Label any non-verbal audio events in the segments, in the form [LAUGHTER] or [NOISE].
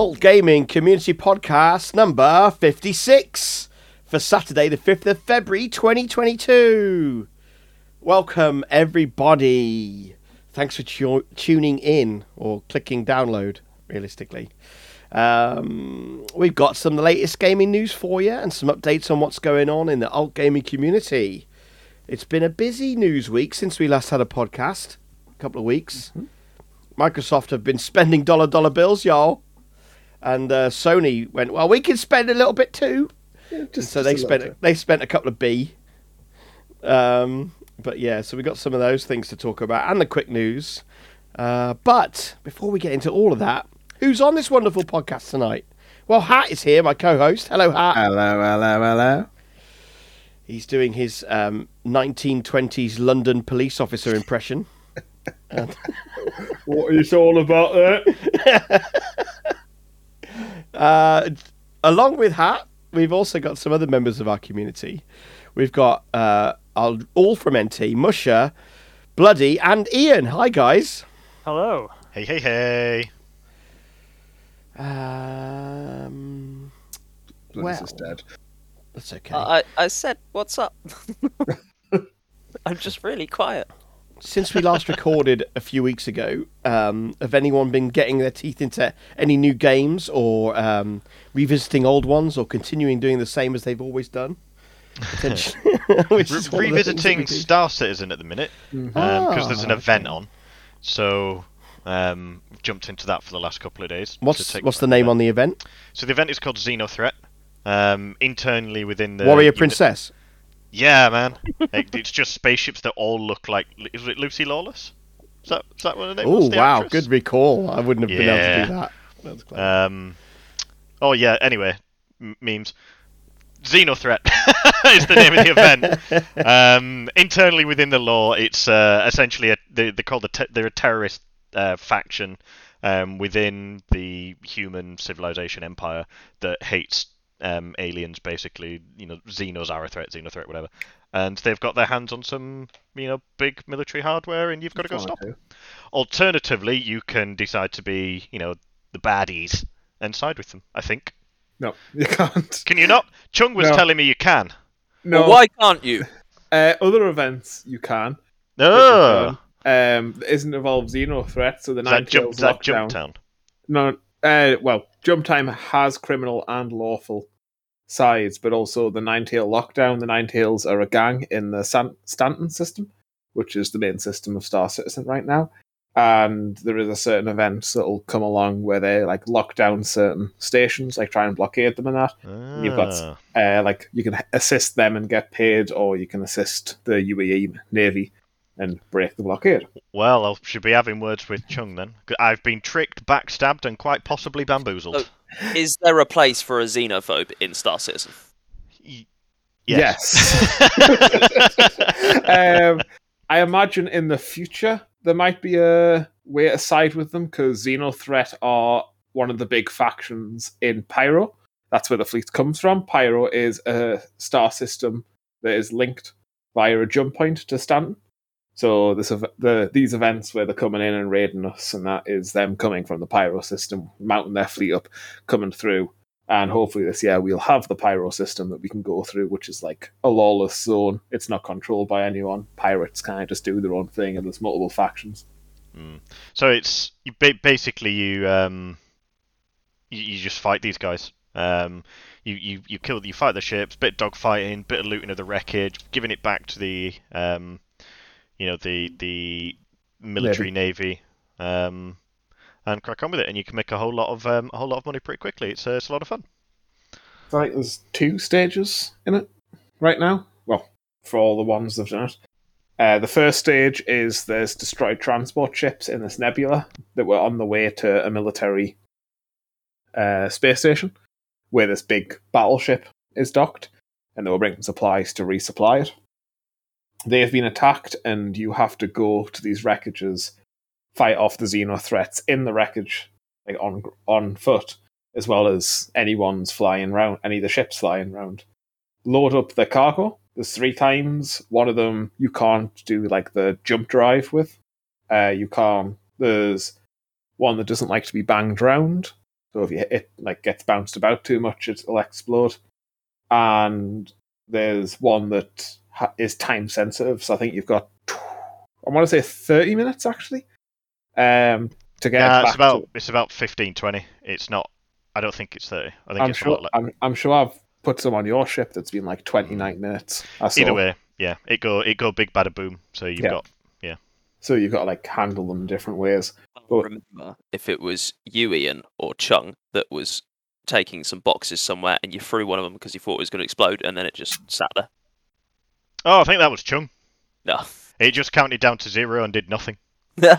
Alt Gaming Community Podcast number 56 for Saturday, the 5th of February 2022. Welcome, everybody. Thanks for tu- tuning in or clicking download, realistically. Um, we've got some of the latest gaming news for you and some updates on what's going on in the alt gaming community. It's been a busy news week since we last had a podcast, a couple of weeks. Microsoft have been spending dollar dollar bills, y'all, and uh, Sony went, well, we can spend a little bit too. And just, so they just a spent bit. they spent a couple of B. Um, but yeah, so we got some of those things to talk about and the quick news. Uh, but before we get into all of that, who's on this wonderful podcast tonight? Well, Hat is here, my co-host. Hello, Hat. Hello, hello, hello. He's doing his um, 1920s London police officer impression. And- [LAUGHS] What is all about that? [LAUGHS] uh, along with Hat, we've also got some other members of our community. We've got uh, our, all from NT, Musha, Bloody, and Ian. Hi, guys. Hello. Hey, hey, hey. Um, Bloody's Well. is dead. that's okay. I, I said, what's up? [LAUGHS] I'm just really quiet. Since we last recorded a few weeks ago, um, have anyone been getting their teeth into any new games or um, revisiting old ones or continuing doing the same as they've always done? [LAUGHS] Re- is one of the things that we revisiting. Star Citizen at the minute because there's an Ah, event on. So um, we've jumped into that for the last couple of days. What's what's the name on the event? So the event is called Xenothreat. Um, internally within the Warrior unit- Princess. Yeah, man. [LAUGHS] Like, it's just spaceships that all look like. Is it Lucy Lawless? Is that is that what her name Oh was? the wow, actress? good recall. I wouldn't have been able to do that. That's. Um, oh yeah. Anyway, m- memes. Xenothreat [LAUGHS] is the name of the event. [LAUGHS] Um, internally within the law, it's uh, essentially a they, they're called a te- they're a terrorist uh, faction um, within the human civilization empire that hates um, aliens. Basically, you know, Xenos are a threat, Xenothreat, whatever. And they've got their hands on some, you know, big military hardware, and you've got to go Fine, stop too. Alternatively, you can decide to be, you know, the baddies and side with them. I think. No, [LAUGHS] you can't. Can you not? Chung was No. telling me you can. No. Well, why can't you? [LAUGHS] Uh, other events you can. No. Um, it isn't involve Xeno threat, so the Is nine that jump? tails Is that lockdown. jump town? No, uh, well, Jumptown has criminal and lawful sides, but also the Nine Tail Lockdown. The Nine Tails are a gang in the San- Stanton system, which is the main system of Star Citizen right now. And there is a certain event that'll come along where they like lock down certain stations, like try and blockade them and that. You've got- Ah. Uh, like you can assist them and get paid, or you can assist the UEE Navy and break the blockade. Well, I should be having words with Chung then. I've been tricked, backstabbed, and quite possibly bamboozled. Oh. Is there a place for a xenophobe in Star Citizen? Y- Yes. [LAUGHS] [LAUGHS] um, I imagine in the future there might be a way to side with them because Xenothreat are one of the big factions in Pyro. That's where the fleet comes from. Pyro is a star system that is linked via a jump point to Stanton. So this the these events where they're coming in and raiding us, and that is them coming from the Pyro system, mounting their fleet up, coming through, and hopefully this year we'll have the pyro system that we can go through, which is like a lawless zone. It's not controlled by anyone. Pirates kind of just do their own thing, and there's multiple factions. so it's basically you um you, you just fight these guys. Um, you, you you kill you fight the ships, bit of dogfighting, bit of looting of the wreckage, giving it back to the um you know the the military navy. Um, and crack on with it, and you can make a whole lot of um, a whole lot of money pretty quickly. It's uh, it's a lot of fun. I think there's two stages in it right now. Well, for all the ones that've done it. Uh, the first stage is there's destroyed transport ships in this nebula that were on the way to a military uh, space station where this big battleship is docked, and they were bringing supplies to resupply it. They have been attacked, and you have to go to these wreckages, fight off the Xeno threats in the wreckage, like on on foot, as well as anyone's flying round, any of the ships flying round. Load up the cargo. There's three times. One of them you can't do like the jump drive with. Uh, you can't. There's one that doesn't like to be banged round. So if you it like gets bounced about too much, it'll explode. And there's one that ha- is time sensitive. So I think you've got I want to say thirty minutes actually. Um, to get Yeah, back it's about to, it's about 15, 20. It's not. I don't think it's 30. I think I'm it's a sure. lot. le- I'm, I'm sure I've put some on your ship that's been like 29 minutes. I saw. Either way, yeah, it go it go big bada boom. So you've Yeah. got yeah. So you've got to like handle them different ways. But- remember if it was you, Ian, or Chung that was taking some boxes somewhere and you threw one of them because you thought it was going to explode and then it just sat there. Oh, I think that was Chung. No. It just counted down to zero and did nothing. [LAUGHS] Yeah.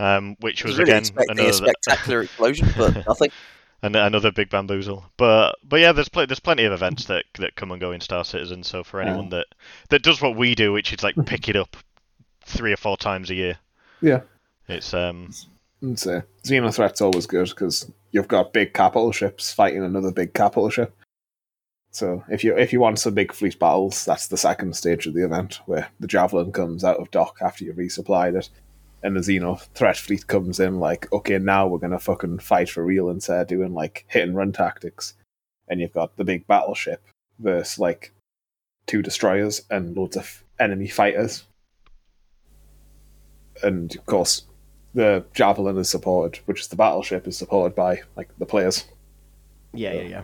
Um, which was was really again another a [LAUGHS] spectacular explosion, but nothing. [LAUGHS] an- another big bamboozle. But but yeah, there's pl- there's plenty of events that that come and go in Star Citizen. So for anyone that that does what we do, which is like pick it up three or four times a year, Yeah. it's um And so Xenothreat's always good because you've got big capital ships fighting another big capital ship. So if you if you want some big fleet battles, that's the second stage of the event where the javelin comes out of dock after you've resupplied it, and the Xeno threat fleet comes in like, okay, now we're gonna fucking fight for real instead of doing like hit and run tactics. And you've got the big battleship versus like two destroyers and loads of enemy fighters. And of course, the javelin is supported, which is the battleship is supported by like the players, Yeah, yeah, yeah.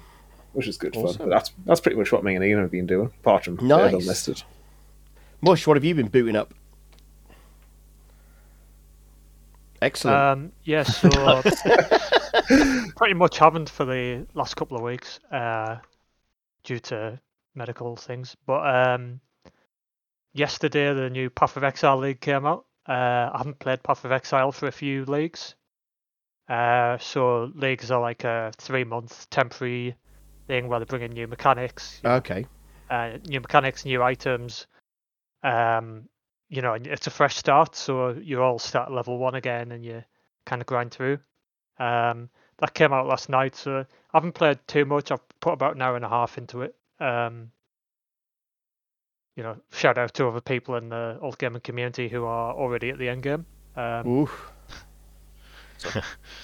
Which is good fun. But that's that's pretty much what me and Ian have been doing, apart from Nice. nice. Enlisted. Mush, what have you been booting up? Excellent. Um, yeah, so [LAUGHS] pretty much haven't for the last couple of weeks uh, due to medical things. But um, yesterday, the new Path of Exile League came out. Uh, I haven't played Path of Exile for a few leagues. Uh, so leagues are like a three-month temporary thing where they bring in new mechanics, okay. uh, new mechanics, new items. Um, you know, it's a fresh start, so you all start at level one again, and you kind of grind through. Um, that came out last night, so I haven't played too much. I've put about an hour and a half into it. Um, you know, shout out to other people in the alt gaming community who are already at the end game. Um, Oof. [LAUGHS]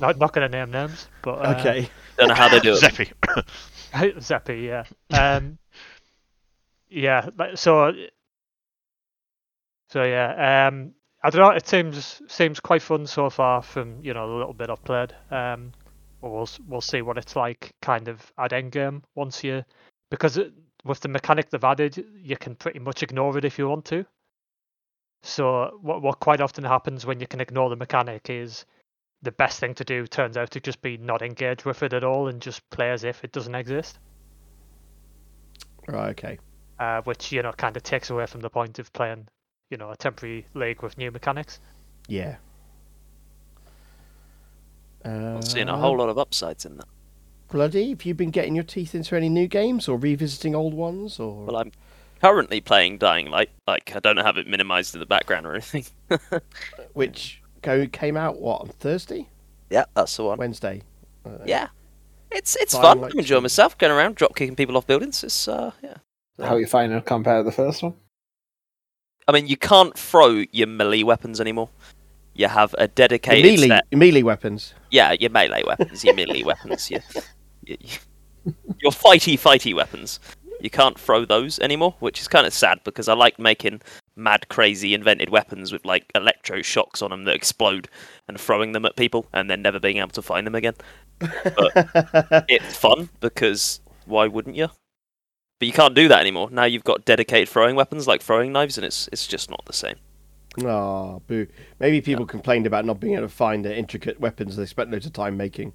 not not going to name names, but uh, Okay. Don't know how they do it. Zeppy. [COUGHS] [COUGHS] Zeppy, yeah. Um, [LAUGHS] yeah, so so yeah. Um, I don't know. It seems seems quite fun so far from you know the little bit I've played. Um, we'll we'll see what it's like kind of at end game once you because it, with the mechanic they've added, you can pretty much ignore it if you want to. So what what quite often happens when you can ignore the mechanic is the best thing to do turns out to just be not engage with it at all and just play as if it doesn't exist. Right, okay. uh, which you know kind of takes away from the point of playing, you know, a temporary league with new mechanics. Yeah. Uh, I'm seeing a whole lot of upsides in that. Bloody, have you been getting your teeth into any new games or revisiting old ones or Well, I'm currently playing Dying Light. Like, I don't have it minimized in the background or anything. [LAUGHS] which go came out what on Thursday, yeah, that's the one. Wednesday? Uh, Yeah, it's it's fun. Light I'm enjoying myself going around, drop kicking people off buildings. It's uh, yeah. How are you find it compared to the first one? I mean, you can't throw your melee weapons anymore. You have a The dedicated melee set. melee weapons. Yeah, your melee weapons, your melee [LAUGHS] weapons, your, your, your fighty fighty weapons. You can't throw those anymore, which is kind of sad because I like making mad, crazy, invented weapons with like electro shocks on them that explode and throwing them at people and then never being able to find them again. But [LAUGHS] it's fun because why wouldn't you? But you can't do that anymore. Now you've got dedicated throwing weapons like throwing knives, and it's it's just not the same. Oh, boo. Maybe people complained about not being able to find the intricate weapons they spent loads of time making.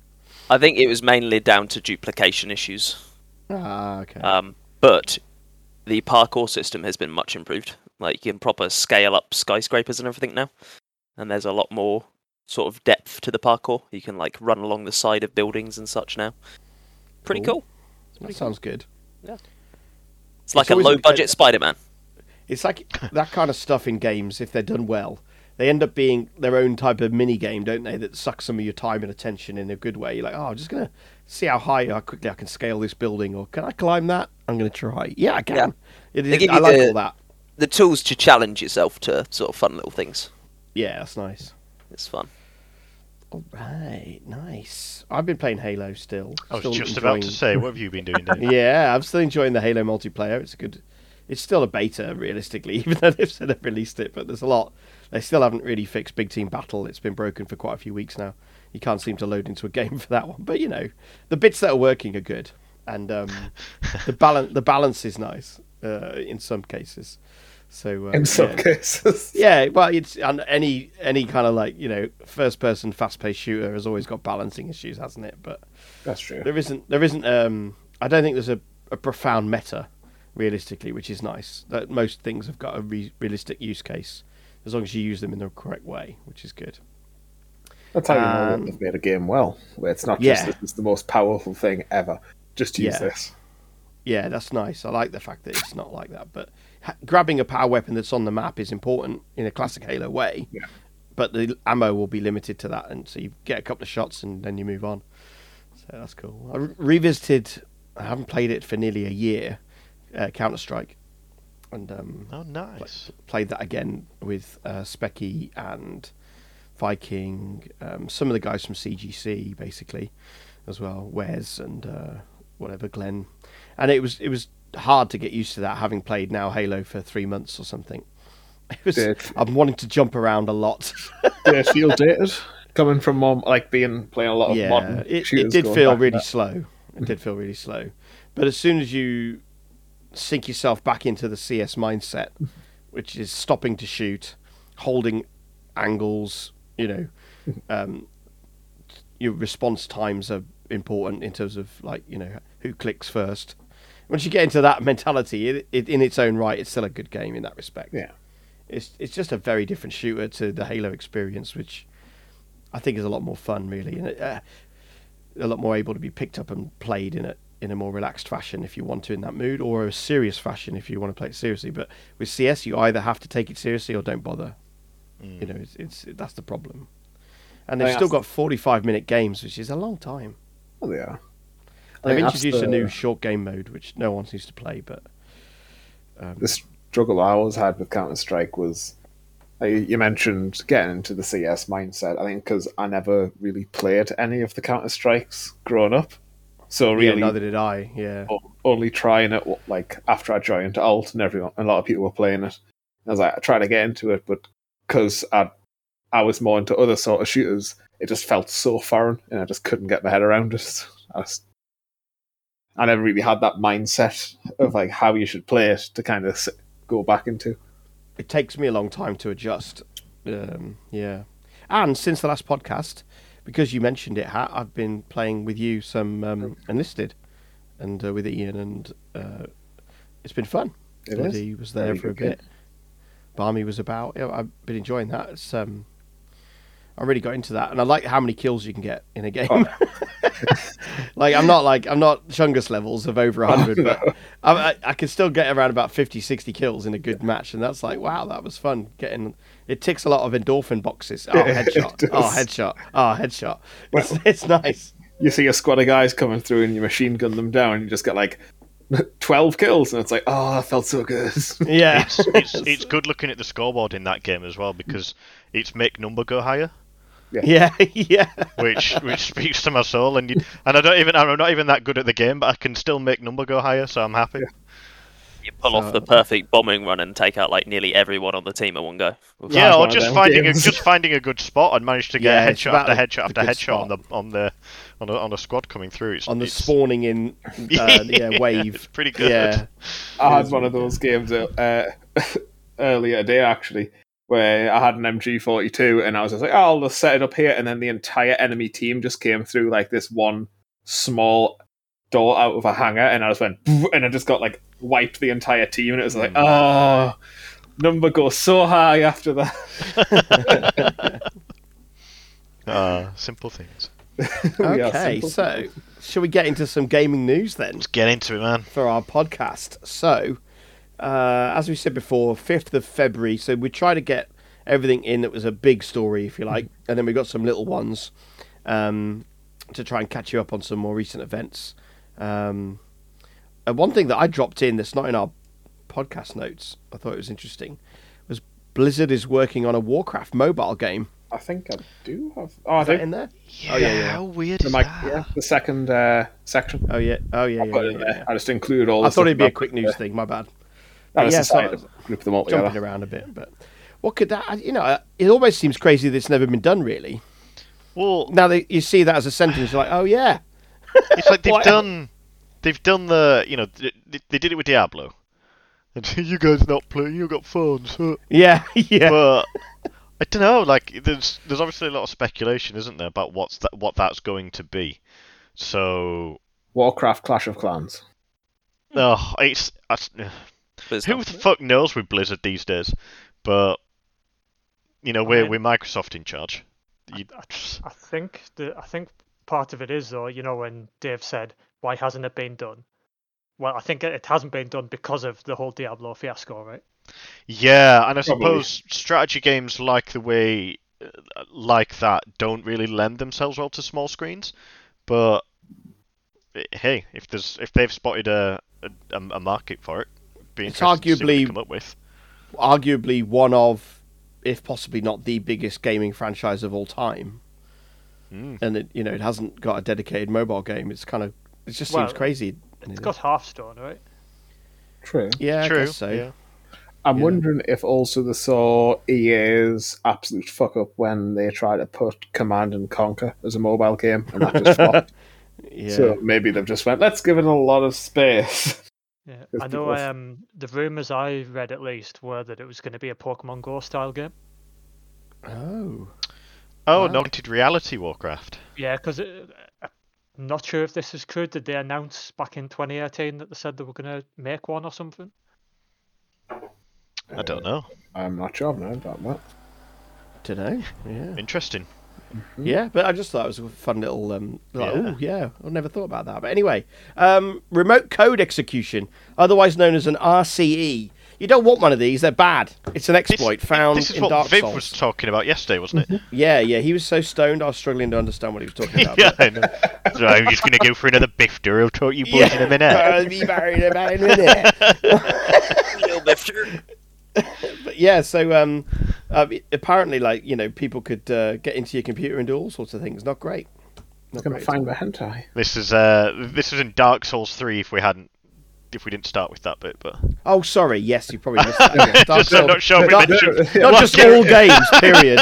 I think it was mainly down to duplication issues. Ah, okay. Um, but the parkour system has been much improved. Like you can proper scale up skyscrapers and everything now, and there's a lot more sort of depth to the parkour. You can like run along the side of buildings and such now. Pretty Cool. cool. that sounds good. Yeah. It's like It's a a- low budget Spider-Man. It's like [COUGHS] that kind of stuff in games, if they're done well, they end up being their own type of mini game, don't they? That sucks some of your time and attention in a good way. You're like, oh, I'm just gonna see how high, how quickly I can scale this building, or can I climb that? I'm gonna try. Yeah, I can. Yeah. It give I like the- all that. The tools to challenge yourself to sort of fun little things. Yeah, that's nice. It's fun. All right, nice. I've been playing Halo still. I was Still just enjoying... about to say, what have you been doing, [LAUGHS] Dave? Yeah, I'm still enjoying the Halo multiplayer. It's a good. It's still a beta, realistically, [LAUGHS] even though they've said they've released it. But there's a lot. They still haven't really fixed Big Team Battle. It's been broken for quite a few weeks now. You can't seem to load into a [LAUGHS] game for that one. But you know, the bits that are working are good, and um, the balance the balance is nice uh, in some cases. So uh, In some yeah. cases. [LAUGHS] Yeah, well, it's and any any kind of like you know first person fast paced shooter has always got balancing issues, hasn't it? But That's true. there isn't there isn't um I don't think there's a, a profound meta realistically, which is nice. That most things have got a re- realistic use case as long as you use them in the correct way, which is good. That's how you know Um, they've made a game well, where it's not yeah. just this is the most powerful thing ever. Just use Yeah. this. Yeah, that's nice. I like the fact that it's not like that. But ha- grabbing a power weapon that's on the map is important in a classic Halo way. Yeah. But the ammo will be limited to that, and so you get a couple of shots and then you move on. So that's cool. I re- revisited. I haven't played it for nearly a year. Uh, Counter Strike, and um, Oh, nice. played that again with uh, Specky and Viking, um, some of the guys from CGC basically, as well, Wes and uh, whatever Glenn, and it was it was hard to get used to that having played now Halo for three months or something. [LAUGHS] It was I'm wanting to jump around a lot. It feel dated? Coming from more, like being playing a lot of yeah, modern it, it did feel really that. slow. It did feel really slow, but as soon as you sink yourself back into the CS mindset, [LAUGHS] which is stopping to shoot, holding angles, you know, [LAUGHS] um, your response times are important in terms of like you know who clicks first. Once you get into that [LAUGHS] mentality, it, it in its own right, it's still a good game in that respect. Yeah. It's it's just a very different shooter to the Halo experience, which I think is a lot more fun, really, and uh, a lot more able to be picked up and played in a in a more relaxed fashion if you want to in that mood, or a serious fashion if you want to play it seriously. But with CS, you either have to take it seriously or don't bother. You know, it's, it's that's the problem. And they've still got 45 minute games, which is a long time. Oh, they are. They've introduced a new short game mode, which no one seems to play, but um, the struggle I always had with Counter Strike was like, you mentioned getting into the CS mindset. I think because I never really played any of the Counter Strikes growing up, so yeah, really neither did I. Yeah, only trying it like after I joined Alt and everyone, a lot of people were playing it. I was like, I tried to get into it, but because I I was more into other sort of shooters, it just felt so foreign, and I just couldn't get my head around it. [LAUGHS] I, just, I never really had that mindset of like how you should play it to kind of go back into. it takes me a long time to adjust. Um, yeah, and since the last podcast, because you mentioned it, Hat, I've been playing with you some um, enlisted, and uh, with Ian, and uh, it's been fun. It And. He was there Very for a bit. Barmy was about. I've been enjoying that. It's um, I really got into that, and I like how many kills you can get in a game. Oh. [LAUGHS] like I'm not like I'm not Chungus levels of over Oh, hundred, but I, I, I can still get around about 50, 60 kills in a good match, and that's like wow, that was fun. Getting it ticks a lot of endorphin boxes. Oh, headshot! Oh, headshot! Oh, headshot! [LAUGHS] It's, it's nice. You see a squad of guys coming through, and you machine gun them down, and you just get like [LAUGHS] twelve kills, and it's like, oh, that felt so good. Yeah, It's, it's it's good looking at the scoreboard in that game as well because it's make number go higher, yeah, [LAUGHS] yeah. which which speaks to my soul. And you, and I don't even I'm not even that good at the game, but I can still make number go higher, so I'm happy. You pull So- off the perfect bombing run and take out like nearly everyone on the team at one go. With Yeah, or just them finding a, just finding a good spot and manage to get Yeah, a headshot after a- headshot a after good headshot on the on the on a, on a squad coming through. It's, on the it's, spawning in [LAUGHS] uh, yeah wave. It's pretty good. Yeah, [LAUGHS] I had one of those games uh, earlier today actually, where I had an MG42 and I was just like, oh, I'll just set it up here, and then the entire enemy team just came through like this one small door out of a hangar, and I just went, and I just got like wiped the entire team, and it was like, oh, number goes so high after that. [LAUGHS] [LAUGHS] Ah, simple things. [LAUGHS] Okay, simple. so shall we get into some gaming news then Let's get into it, man. for our podcast? So, uh, as we said before, 5th of February, so we try to get everything in that was a big story, if you like, and then we got some little ones um, to try and catch you up on some more recent events. Um, and one thing that I dropped in that's not in our podcast notes, I thought it was interesting, was Blizzard is working on a Warcraft mobile game. I think I do have. Oh, I Is that do. in there? Yeah, Oh, yeah, yeah. how weird The, is mic- that? yeah, the second uh, section. Oh yeah. Oh yeah. I Yeah. put it yeah, in yeah, there. I just included all. I thought it'd be a quick the- news thing. My bad. No, it's yeah, just I so- group them all Jumping together. around a bit, but what could that? You know, it almost seems crazy that it's never been done. Really. Well, Now that you see that as a sentence, you're like, oh yeah. it's like they've [LAUGHS] done, they've done the, you know, they, they did it with Diablo. And [LAUGHS] you guys not playing, you got phones. Huh? Yeah. [LAUGHS] Yeah. But I don't know. Like, there's there's obviously a lot of speculation, isn't there, about what's that what that's going to be. So, Warcraft Clash of Clans. oh, it's, it's it's who not- the fuck knows with Blizzard these days? But you know, I we're mean- we're Microsoft in charge. You, I, I think the I think part of it is though, you know, when Dave said why hasn't it been done? Well, I think it it hasn't been done because of the whole Diablo fiasco, right? Yeah, and I Probably. suppose strategy games like the way uh, like that don't really lend themselves well to small screens. But eh, hey, if there's if they've spotted a a, a market for it, be It's interested to see what they arguably- come up with. Arguably one of, if possibly not the biggest gaming franchise of all time. Mm. And it, you know, it hasn't got a dedicated mobile game. It's kind of, it just seems Well, crazy. It's got Hearthstone, right? True. Yeah, True. I guess so. yeah. I'm Yeah. wondering if also they saw EA's absolute fuck up when they tried to put Command and Conquer as a mobile game, and that just [LAUGHS] flopped. Yeah. So maybe they've just went, let's give it a lot of space. [LAUGHS] Yeah, It's I know. because- Um, the rumors I read at least were that it was going to be a Pokemon Go style game. oh. Oh, Wow. an augmented reality Warcraft. Yeah, because I'm not sure if this is true. Did they announce back in 2018 that they said they were going to make one or something? I don't know. I'm not sure. I've known about that. Don't. Yeah. Interesting. Yeah, but I just thought it was a fun little. Um, like, Yeah. oh yeah, I never thought about that. But anyway, um, remote code execution, otherwise known as an RCE. You don't want one of these; they're bad. It's an This, exploit found this is in what Dark Viv Souls. was talking about yesterday, wasn't it? Yeah, yeah. He was so stoned, I was struggling to understand what he was talking [LAUGHS] about. yeah, but- I know. So I'm just going to go for another biff I'll talk you boys Yeah. in a minute. [LAUGHS] I'll be married in a minute. [LAUGHS] Little bit sure. [LAUGHS] But yeah, so um, uh, apparently, like you know, people could uh, get into your computer and do all sorts of things. Not great. I'm Not going great. to find the hentai. This is uh, this was in Dark Souls three. If we hadn't, if we didn't start with that bit, but Oh, sorry. Yes, you probably missed that. [LAUGHS] Yeah, Dark just I'm not sure Dark- mentioned. Not just all [LAUGHS] games. Period.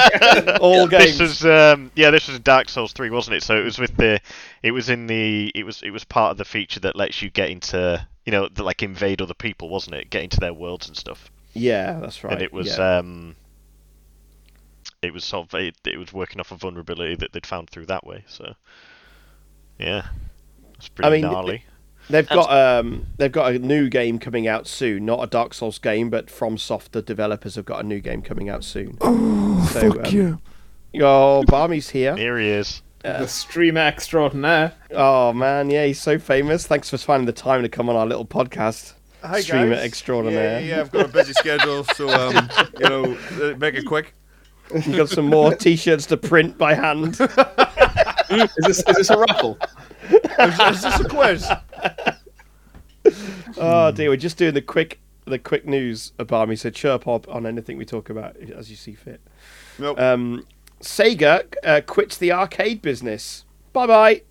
all games. This was um, yeah, this was in Dark Souls three, wasn't it? So it was with the, it was in the, it was it was part of the feature that lets you get into, you know, the, like invade other people, wasn't it? Get into their worlds and stuff. Yeah, that's right. and it was yeah. um, it was sort of it, it was working off a vulnerability that they'd found through that way. So yeah, it's pretty mean, gnarly. They've And- got um, they've got a new game coming out soon. Not a Dark Souls game, but FromSoft, the developers, have got a new game coming out soon. Oh, so, fuck you! Oh, Barmy's here. Here he is. the streamer extraordinaire. Oh man, yeah, he's so famous. Thanks for finding the time to come on our little podcast. Hi Streamer guys. extraordinaire. Yeah, yeah, I've got a busy schedule, so um, you know, uh, make it quick. You've got some more T-shirts to print by hand. [LAUGHS] Is this, is this a raffle? Is, is this a quiz? Oh dear, we're just doing the quick the quick news. about me. So chirp up on anything we talk about as you see fit. Nope. Um, Sega uh, quits the arcade business. Bye bye.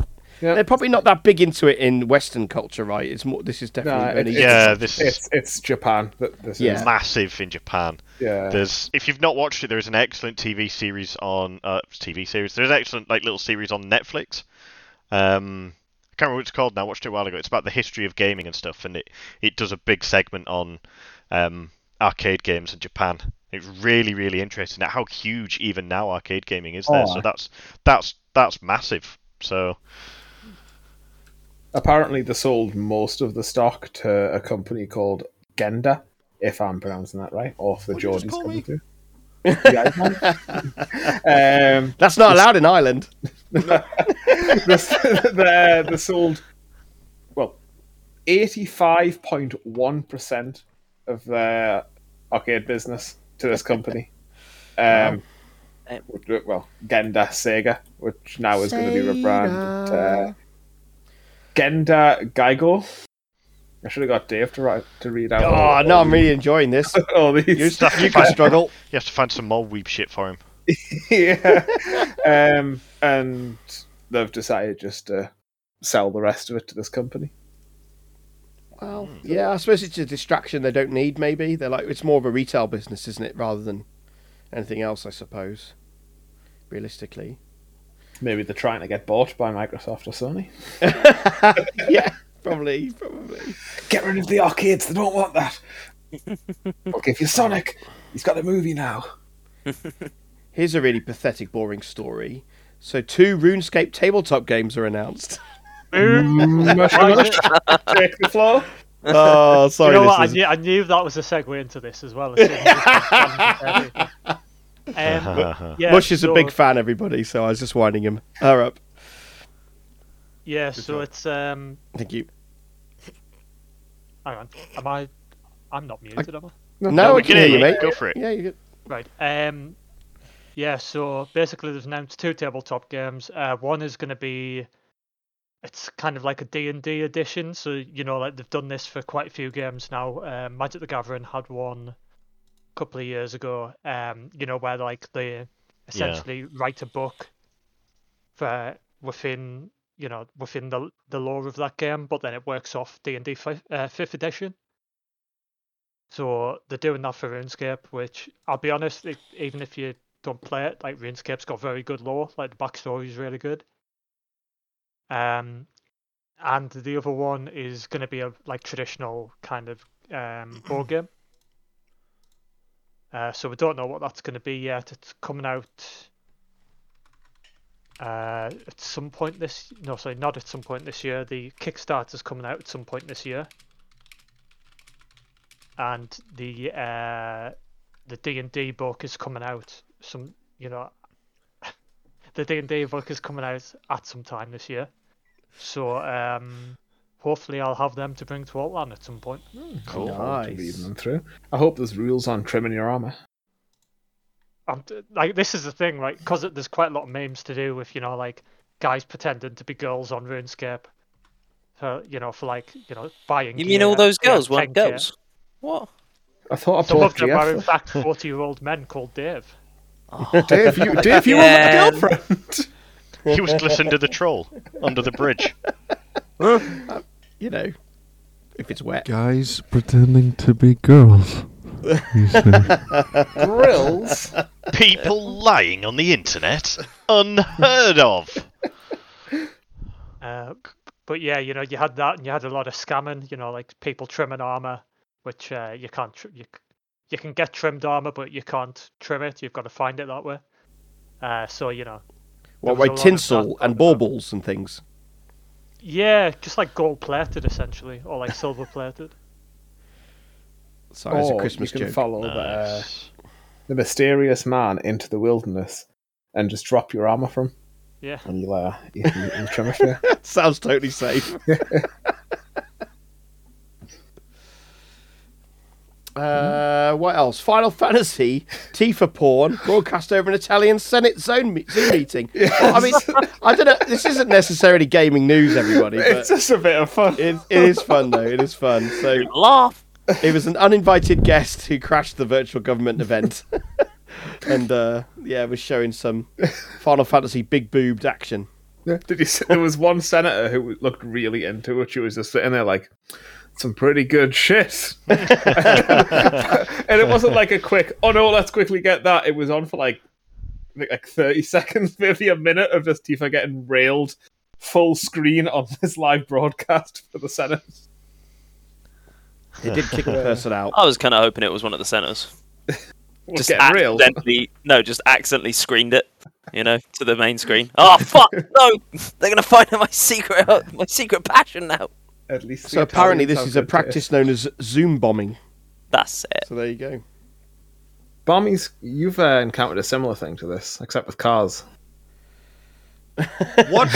Yeah. They're probably not that big into it in Western culture, right? It's more. This is definitely No, it- Eastern Yeah, this is It's it's Japan. This Yeah. is. massive in Japan. Yeah. There's if you've not watched it, there is an excellent TV series on uh, TV series. There's an excellent like little series on Netflix. Um, I can't remember what it's called now. I watched it a while ago. It's about the history of gaming and stuff, and it it does a big segment on um, arcade games in Japan. It's really really interesting at how huge even now arcade gaming is there. Oh, so that's that's that's massive. So Apparently, they sold most of the stock to a company called Genda, if I'm pronouncing that right, or for What'd you Jordan's call coming me? through. [LAUGHS] Um, That's not allowed in Ireland. [LAUGHS] the, the, they sold well 85.1% of their arcade business to this company um Um, well Genda Sega which now is going to be rebranded uh, Genda GiGO I should have got Dave to write to read out Oh all, no, all I'm really enjoying this. [LAUGHS] all these You, Stuff you you can struggle. [LAUGHS] you have to find some more weeb shit for him. [LAUGHS] yeah. Um, and they've decided just to sell the rest of it to this company. Well, yeah, I suppose it's a distraction they don't need. Maybe they're like it's more of a retail business, isn't it, rather than anything else? I suppose. Realistically, Maybe they're trying to get bought by Microsoft or Sony. [LAUGHS] yeah, probably, probably. Get rid of the arcades. They don't want that. we'll give you Sonic. He's got a movie now. [LAUGHS] Here's a really pathetic, boring story. So, two RuneScape tabletop games are announced. Mush, mush. Take the floor. Oh, You know what? I knew, I knew that was a segue into this as well. as [LAUGHS] soon as this was done. um, [LAUGHS] yeah, Mush is a big fan, everybody. So I was just winding him. Her up. Yeah, so it's um. Thank you. Hang on, am I? I'm not muted, am I? No, we I can hear you, mate. Go for it. Yeah, you good. Right. Um. Yeah. So basically, there's announced two tabletop games. Uh, one is going to be. It's kind of like a D and D edition. So you know, like they've done this for quite a few games now. Um, Magic the Gathering had one a couple of years ago. Um, you know, where like they essentially write a book for within you know within the the lore of that game, but then it works off D and D uh, fifth edition. So they're doing that for RuneScape, which I'll be honest, it, even if you don't play it, like RuneScape's got very good lore, like the backstory is really good. Um, and the other one is going to be a like traditional kind of um board [CLEARS THROAT] game. Uh, so we don't know what that's going to be yet. It's coming out uh, at some point this. No, sorry, not at some point this year. The Kickstarter's coming out at some point this year and the uh, the D and D book is coming out. Some you know, [LAUGHS] the D and D book is coming out at some time this year. So um, hopefully I'll have them to bring to Altland at some point. Cool. To reading Nice. them through. I hope there's rules on trimming your armor. And uh, like this is the thing, right? Because there's quite a lot of memes to do with you know like guys pretending to be girls on RuneScape. For, you know, for like you know buying. You mean all those yeah, girls weren't 10K. girls? What? I thought I Some of bought them are in fact forty-year-old men called Dave. [LAUGHS] Dave, you, Dave, you Yeah. were my girlfriend. He was glistened to the troll under the bridge. [LAUGHS] You know, if it's wet. Guys pretending to be girls. You. [LAUGHS] Grills. People lying on the internet? Unheard of. Uh, but yeah, you know, you had that, and you had a lot of scamming. You know, like people trimming armor, which uh, you can't. Tr- you you can get trimmed armor, but you can't trim it. You've got to find it that way. Uh, so you know, What, was a like tinsel and baubles and things. Yeah, just like gold plated essentially, or like [LAUGHS] silver plated. Sorry, it's a Christmas you can joke. follow the, uh, Nice. the mysterious man into the wilderness and just drop your armor from, Yeah. and you'll, uh, you, you, you'll trim it for you. Sounds totally safe. [LAUGHS] Uh, what else? Final Fantasy, Tifa porn, broadcast over an Italian Senate zone me- Zoom meeting. [LAUGHS] Well, I mean, I don't know. This isn't necessarily gaming news, everybody, It's just a bit of fun. it, it is fun though. It is fun. So Laugh. it was an uninvited guest who crashed the virtual government event, [LAUGHS] and uh, yeah, was showing some Final Fantasy big boobed action. Did you see, there was one senator who looked really into it. She was just sitting there like, some pretty good shit. [LAUGHS] and it wasn't like a quick, oh no, let's quickly get that. It was on for like, like 30 [LAUGHS] seconds, maybe a minute of just Tifa getting railed full screen on [LAUGHS] this live broadcast for the Senate. They did kick a person out. I was kind of hoping it was one of the centers. Was Just getting railed. accidentally, no, just accidentally screened it, you know, to the main screen. Oh fuck! No, they're gonna find out my secret, my secret passion now. At least So apparently, Italians this is a practice known as Zoom bombing. That's it. So there you go. taste. Bommies, you've uh, encountered a similar thing to this, except with cars. What?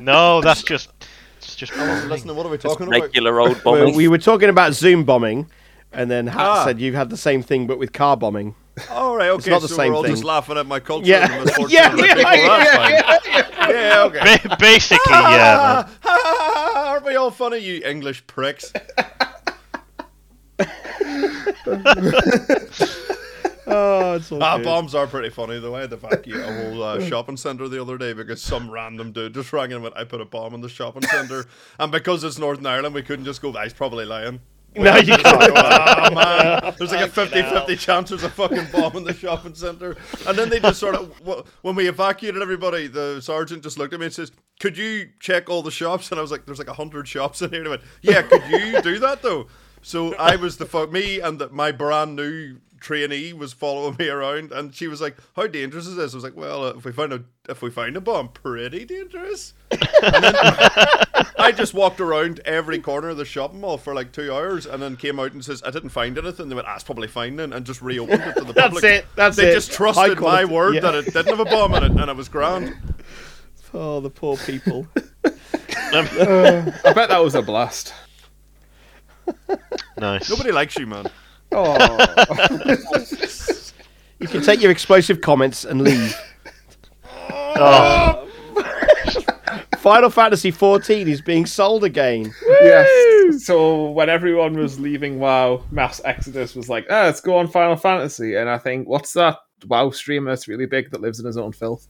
No, that's just. It's just. Listen, what are we talking about? Regular old Well, bombing. we were talking about Zoom bombing, and then Hat Ah. said you've had the same thing, but with car bombing. All right, okay. not the so same we're all thing. just laughing at my culture. Yeah. and the misfortune [LAUGHS] Yeah, of the yeah, yeah, Yeah, okay. Ba- basically, yeah. [LAUGHS] Aren't we all funny, you English pricks? [LAUGHS] Oh, it's all Ah, bombs are pretty funny. The way I had to evacuate a whole uh, shopping centre the other day because some random dude just rang and went, I put a bomb in the shopping centre. and because it's Northern Ireland, we couldn't just go, "Ah, he's probably lying. [LAUGHS] No, you can't. oh man, [LAUGHS] there's like a 50-50 chance there's a fucking bomb in the [LAUGHS] shopping centre. And then they just sort of, when we evacuated everybody, the sergeant just looked at me and says, "Could you check all the shops?" And I was like, "There's like a hundred shops in here." And he went, "Yeah, could you do that though?" So I was the fuck me and the, my brand new trainee was following me around, and she was like, "How dangerous is this?" I was like, "Well, uh, if we find a if we find a bomb, pretty dangerous." Then [LAUGHS] I just walked around every corner of the shopping mall for like two hours, and then came out and says, "I didn't find anything." They went, "That's probably fine then," and just reopened it to the [LAUGHS] That's public. it, that's they it. just trusted my quality, word yeah. that it didn't have a bomb in it, and it was grand. [LAUGHS] Oh, the poor people. I bet that was a blast. Nice. Nobody likes you, man. Oh, You can take your explosive comments and leave. Oh, Final Fantasy XIV is being sold again. yes. So when everyone was leaving WoW, mass exodus was like, ah, let's go on Final Fantasy. And I think, what's that WoW streamer that's really big that lives in his own filth?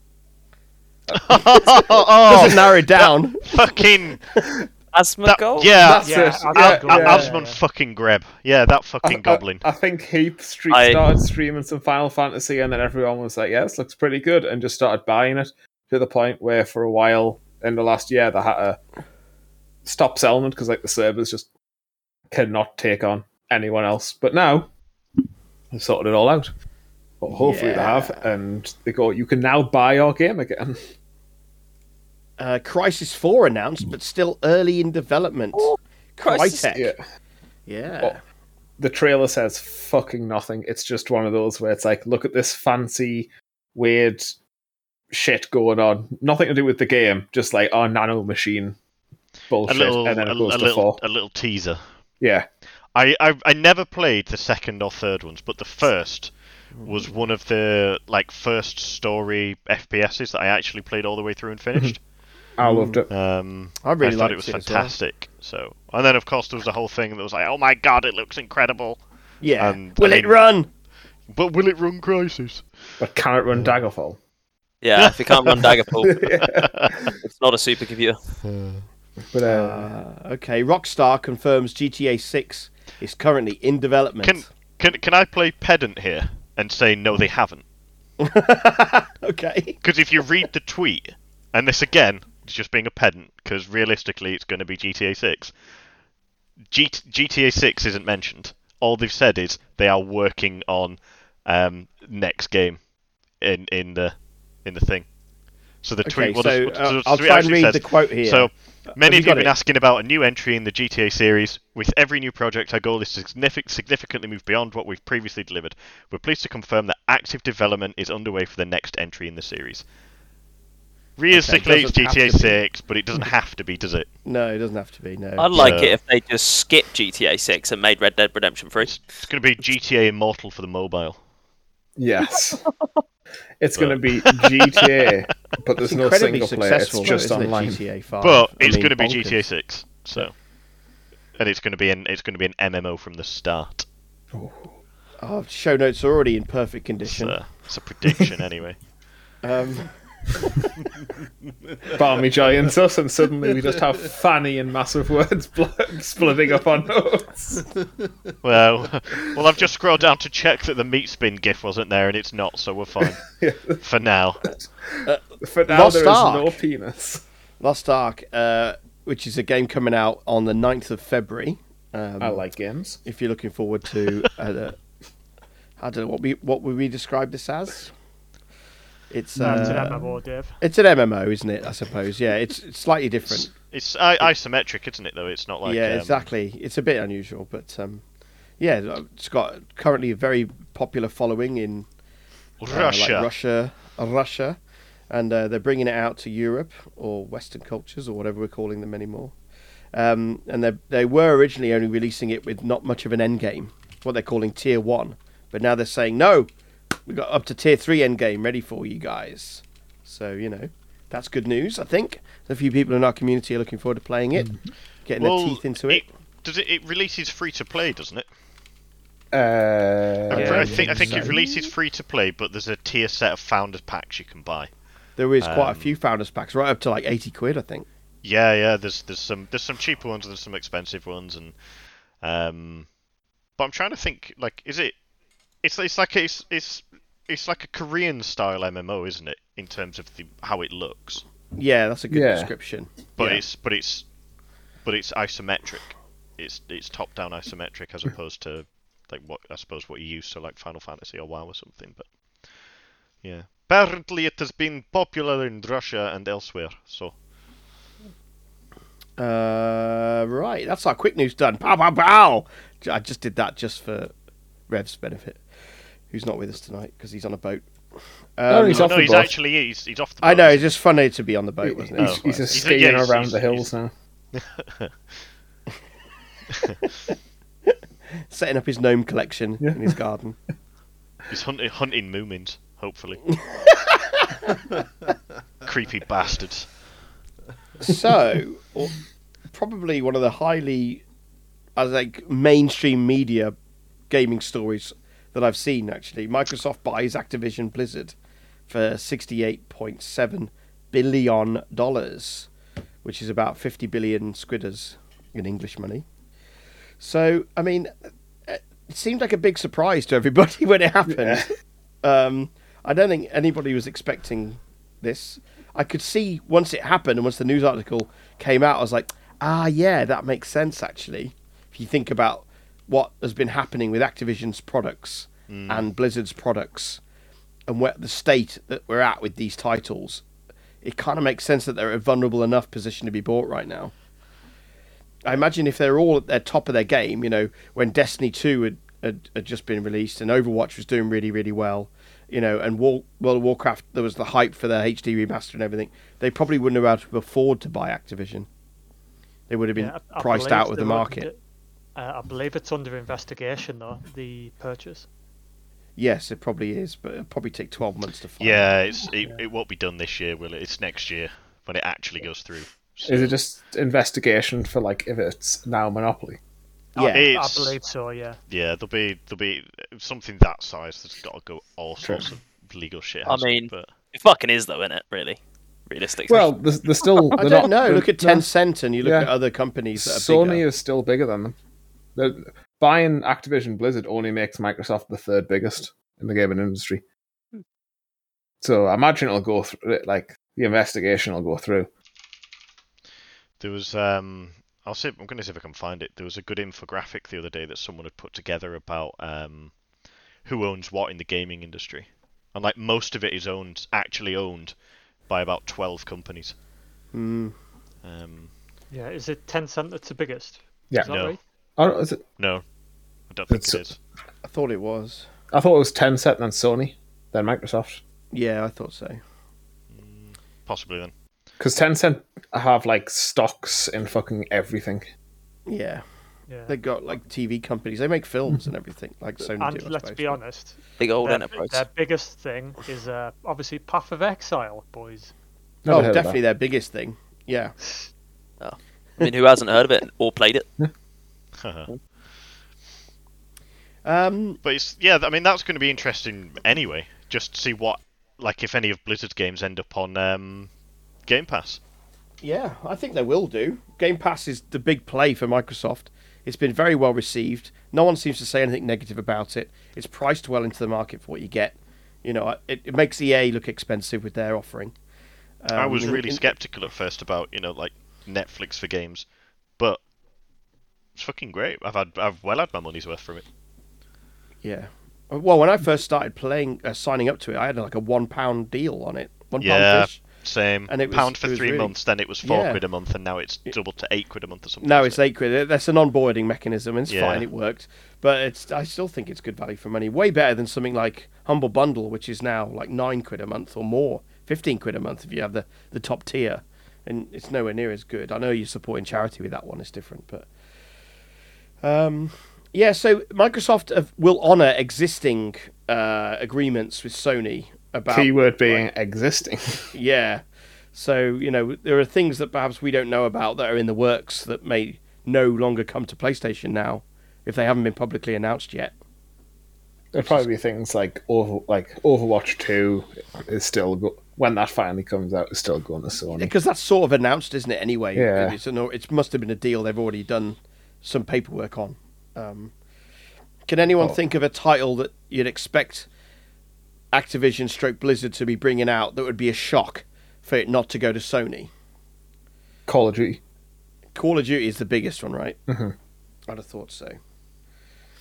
oh, [LAUGHS] Doesn't narrow it down. [LAUGHS] fucking that, Asmongold? yeah, That's yeah, it. I'll- Yeah, I'll go Al- with yeah. that. Fucking Greb. Yeah, that fucking I- goblin. I, I think Heap Street I- started streaming some Final Fantasy, and then everyone was like, "Yeah, this looks pretty good," and just started buying it to the point where, for a while in the last year, they had to stop selling it because like the servers just cannot take on anyone else. But now they've sorted it all out. But hopefully they have, and they go, "You can now buy our game again." [LAUGHS] Uh, Crysis 4 announced, but still early in development. Crysis- Crytek. Yeah. Yeah. Oh. the trailer says fucking nothing. It's just one of those where it's like, look at this fancy, weird shit going on. Nothing to do with the game, just like our nano machine a bullshit, little, and then a, it goes a to little, four. a little teaser. Yeah, I, I I never played the second or third ones, but the first was one of the like first story FPSs that I actually played all the way through and finished. [LAUGHS] I loved it. Um, I really thought liked it was it as well. fantastic. So, and then of course there was the whole thing that was like, "Oh my god, it looks incredible!" yeah. and, Will I it run? But will it run Crysis? But can it run Daggerfall? Yeah, if you can't run Daggerfall, [LAUGHS] [LAUGHS] it's not a supercomputer. [LAUGHS] But uh, Uh, okay. Rockstar confirms GTA 6 is currently in development. Can can can I play pedant here and say no, they haven't? okay. Because if you read the tweet, and this again is just being a pedant, because realistically it's going to be GTA 6. G- GTA 6 isn't mentioned. All they've said is they are working on um, next game in in the in the thing. So the Okay, tweet. well, so the- uh, I'll try and read says, the quote here. So many you of you have been it? asking about a new entry in the GTA series. With every new project, our goal is to significantly move beyond what we've previously delivered. We're pleased to confirm that active development is underway for the next entry in the series. Realistically, it's GTA 6, but it doesn't have to be, does it? [LAUGHS] No, it doesn't have to be. No. I'd like Yeah. it if they just skipped GTA 6 and made Red Dead Redemption 3. It's going to be GTA Immortal for the mobile. yes, [LAUGHS] it's going to be GTA, but [LAUGHS] there's it's no single player. It's successful, though, just isn't it, online. GTA 5. But I it's going to be bonkers. GTA 6, so and it's going to be an it's going to be an MMO from the start. Oh, show notes are already in perfect It's, condition. uh, it's a prediction anyway. Um, [LAUGHS] Barmy giants us, and suddenly we just have Fanny in massive words bl- splitting up our notes. Well, well, I've just scrolled down to check that the meat spin GIF wasn't there, and it's not, so we're fine [LAUGHS] for now. For now, Lost there is Ark. no penis. Lost Ark, uh, which is a game coming out on the 9th of February. Um, I like games. If you're looking forward to, uh, [LAUGHS] I don't know what we what would we describe this as. It's No, it's an uh, MMO, Dave. it's an MMO, isn't it? I suppose. Yeah, it's, it's slightly different. It's I- isometric, isn't it? Though it's not like yeah, um, exactly. It's a bit unusual, but um, yeah, it's got currently a very popular following in uh, like Russia. Russia, uh, Russia, and uh, they're bringing it out to Europe or Western cultures or whatever we're calling them anymore. Um, and they they were originally only releasing it with not much of an end game, what they're calling Tier One, but now they're saying no, we got up to Tier Three end game ready for you guys. So you know that's good news. I think a few people in our community are looking forward to playing it, getting Well, their teeth into it. Does it? It releases free to play, doesn't it? Uh, I'm Yeah. I think I think it releases free to play, but there's a tier set of founders packs you can buy. There is quite a Um, few founders packs, right up to like eighty quid, I think. Yeah, yeah. There's there's some there's some cheaper ones and there's some expensive ones, and um, but I'm trying to think like, is it? It's it's like a, it's it's it's like a Korean style MMO, isn't it? In terms of the how it looks, Yeah, that's a good Yeah. description. but Yeah. it's but it's but it's isometric. It's it's top down isometric as opposed to like what I suppose what you used to like Final Fantasy or WoW or something. But yeah, apparently it has been popular in Russia and elsewhere. So Uh, right, that's our quick news done. Pow, pow, pow! I just did that just for Rev's benefit, who's not with us tonight because he's on a boat. Oh, Um, he's no, off no, he's actually he's he's off the. I know, isn't it's just funny to be on the boat, wasn't it? he's, Oh, he's just skiing yeah, he's- around he's- the hills now. [LAUGHS] Setting up his gnome collection Yeah. in his garden. [LAUGHS] He's hunting hunting moomins, hopefully. [LAUGHS] Creepy bastards. so, or- probably one of the highly, I think, mainstream media gaming stories that I've seen. Actually, Microsoft buys Activision Blizzard for sixty-eight point seven billion dollars, which is about fifty billion squidders in English money. So, I mean, it seemed like a big surprise to everybody [LAUGHS] when it happened. Um, I don't think anybody was expecting this. I could see once it happened and once the news article came out, I was like, ah, yeah, that makes sense actually. If you think about what has been happening with Activision's products and Blizzard's products and where the state that we're at with these titles, it kind of makes sense that they're a vulnerable enough position to be bought right now. I imagine if they're all at their top of their game, you know, when Destiny 2 had, had, had just been released and Overwatch was doing really, really well, you know, and World of Warcraft, there was the hype for the HD remaster and everything, they probably wouldn't have been able to afford to buy Activision. They would have been Yeah, priced out of the market. Under- Uh, I believe it's under investigation though. The purchase. Yes, it probably is, but it'll probably take 12 months to find. Yeah, it's it, it won't be done this year, will it? It's next year when it actually goes through. So- Is it just investigation for like if it's now monopoly? Yeah. I, I believe so. Yeah. Yeah, there'll be there'll be something that size. that's got to go all sorts of legal shit. I hasn't it? mean- but It fucking is though, isn't it? Really, realistically. Well, there's, there's still. [LAUGHS] I they're don't not- know. Look at they're- Tencent and you look Yeah. at other companies that are Sony bigger. is still bigger than them. The, buying Activision Blizzard only makes Microsoft the third biggest in the gaming industry. So I imagine it'll go through. Like the investigation will go through. there was um, I'll see. I'm going to see if I can find it. There was a good infographic the other day that someone had put together about um, who owns what in the gaming industry, and like most of it is owned actually owned by about twelve companies. Mm. Um, Yeah. Is it Tencent that's the biggest? Yeah. Is that No. right? Oh, is it? no, I don't think It's- it is. I thought it was. I thought it was Tencent and Sony, then Microsoft. Yeah, I thought so. Possibly then. Because Tencent have like stocks in fucking everything. Yeah. Yeah. They got like TV companies. They make films and everything, like Sony and do. Let's suppose. be honest, Big old their, enterprise. their biggest thing is uh, obviously Path of Exile, boys. Never Oh, definitely their biggest thing. Yeah. I mean, who hasn't heard of it or played it? [LAUGHS] [LAUGHS] Um, But it's yeah, I mean that's going to be interesting anyway. Just to see what like if any of Blizzard's games end up on um, Game Pass. yeah, I think they will do. Game Pass is the big play for Microsoft. It's been very well received. No one seems to say anything negative about it. It's priced well into the market for what you get. You know, it, it makes EA look expensive with their offering. I Um, was in- really in- skeptical at first about you know like Netflix for games, but it's fucking great. I've had I've well had my money's worth from it. Yeah. Well, when I first started playing, uh, signing up to it, I had like a one pound deal on it. One Yeah. pound fish. Same And it was- pound for it three really- months, then it was four Yeah. quid a month, and now it's doubled to eight quid a month or something. No, it's it? eight quid. That's an onboarding mechanism, and it's Yeah. fine. It worked, but it's. I still think it's good value for money. Way better than something like Humble Bundle, which is now like nine quid a month or more, fifteen quid a month if you have the the top tier, and it's nowhere near as good. I know you're supporting charity with that one; it's different, but um, yeah. So Microsoft have, will honor existing uh, agreements with Sony about Keyword being existing. [LAUGHS] yeah. So, you know, there are things that perhaps we don't know about that are in the works that may no longer come to PlayStation now if they haven't been publicly announced yet. There'll probably be things like over like Overwatch Two is still go- when that finally comes out is still going to Sony. Because that's sort of announced, isn't it? Anyway, Yeah. It's an, it must have been a deal they've already done some paperwork on. Um, can anyone Oh. think of a title that you'd expect Activision stroke Blizzard to be bringing out that would be a shock for it not to go to Sony? Call of Duty. Call of Duty is the biggest one, right? Mhm. I'd have thought so.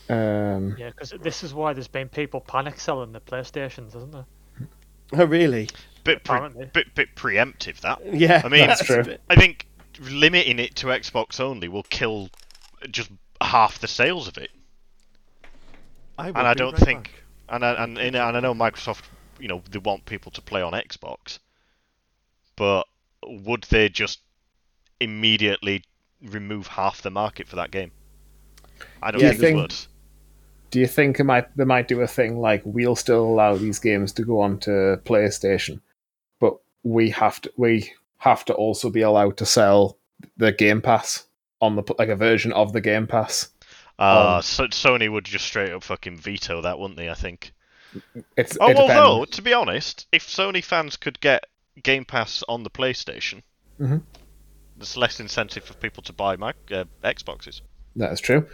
Um, Yeah, because this is why there's been people panic selling the PlayStations, isn't there? Oh, really? Bit, pre- bit, bit preemptive that. Yeah, I mean, That's true. I think limiting it to Xbox only will kill just half the sales of it. I and I don't right think, back. and I, and and I know Microsoft, you know, they want people to play on Xbox, but would they just immediately remove half the market for that game? I don't Yeah, think do they you would. think- do you think it might they might do a thing like we'll still allow these games to go onto PlayStation, but we have to we have to also be allowed to sell the Game Pass on the like a version of the Game Pass. Uh, Um, so Sony would just straight up fucking veto that, wouldn't they? I think. It's Oh, it although to be honest, if Sony fans could get Game Pass on the PlayStation, Mhm. there's less incentive for people to buy Mac, uh, Xboxes. that is true.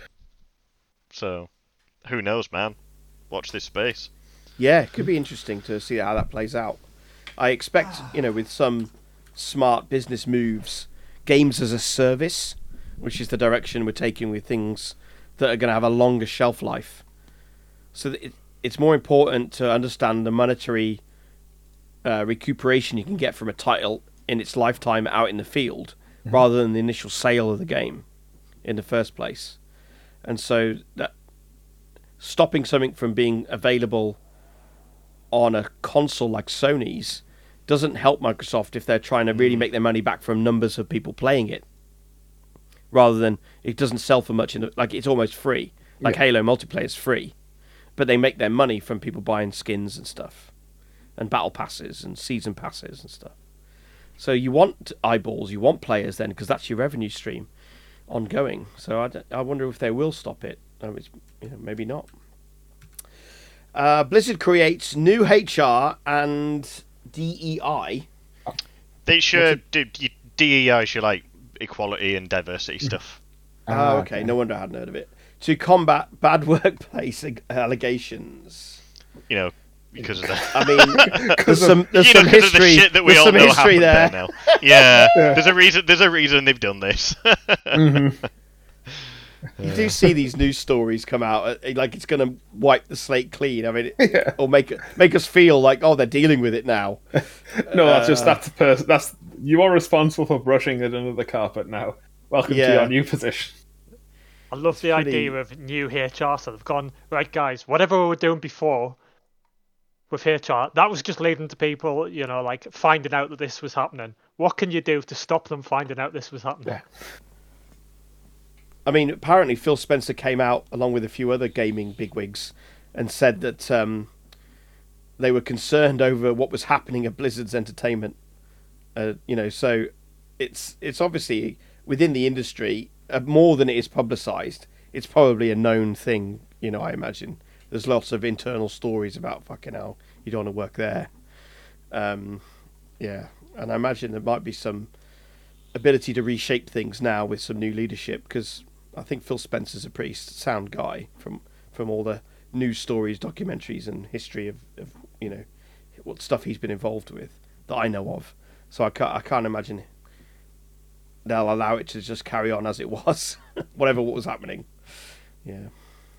So, who knows, man? Watch this space. Yeah, it could be interesting to see how that plays out. I expect, you know, with some smart business moves, games as a service, which is the direction we're taking with things that are going to have a longer shelf life. So that it, it's more important to understand the monetary uh, recuperation you can get from a title in its lifetime out in the field, rather than the initial sale of the game in the first place. And so that stopping something from being available on a console like Sony's doesn't help Microsoft if they're trying to really make their money back from numbers of people playing it, rather than it doesn't sell for much. In the, like it's almost free. Like Yeah. Halo multiplayer is free, but they make their money from people buying skins and stuff, and battle passes and season passes and stuff. So you want eyeballs, you want players then, because that's your revenue stream ongoing. So I, I wonder if they will stop it. Um, it's, you know, maybe not. Uh, Blizzard creates new HR and DEI. They should do DEI should like equality and diversity stuff. Oh, Ah, okay. No wonder I hadn't heard of it. To combat bad [LAUGHS] workplace allegations. You know, because of the I mean, [LAUGHS] there's some there's you know, some 'cause of the history. shit that we there's all some know history happened there. there. now. Yeah, [LAUGHS] Yeah. there's a reason. There's a reason they've done this. mhm. You do see these news stories come out uh, like it's going to wipe the slate clean. I mean, it, Yeah. or make make us feel like oh they're dealing with it now. [LAUGHS] No, that's just Uh, that's the person. That's you are responsible for brushing it under the carpet now. Welcome to your new position. I love the pretty- idea of new HR. So they've gone right, guys. Whatever we were doing before with HR, that was just leading to people, you know, like finding out that this was happening. What can you do to stop them finding out this was happening? Yeah. I mean, apparently Phil Spencer came out along with a few other gaming bigwigs and said that um, they were concerned over what was happening at Blizzard's entertainment. Uh, you know, so it's it's obviously within the industry uh, more than it is publicised. It's probably a known thing. You know, I imagine there's lots of internal stories about fucking hell you don't want to work there. Um, yeah, and I imagine there might be some ability to reshape things now with some new leadership because I think Phil Spencer's a pretty sound guy from from all the news stories, documentaries, and history of, of you know what stuff he's been involved with that I know of. So I can't I can't imagine they'll allow it to just carry on as it was, [LAUGHS] whatever what was happening. Yeah,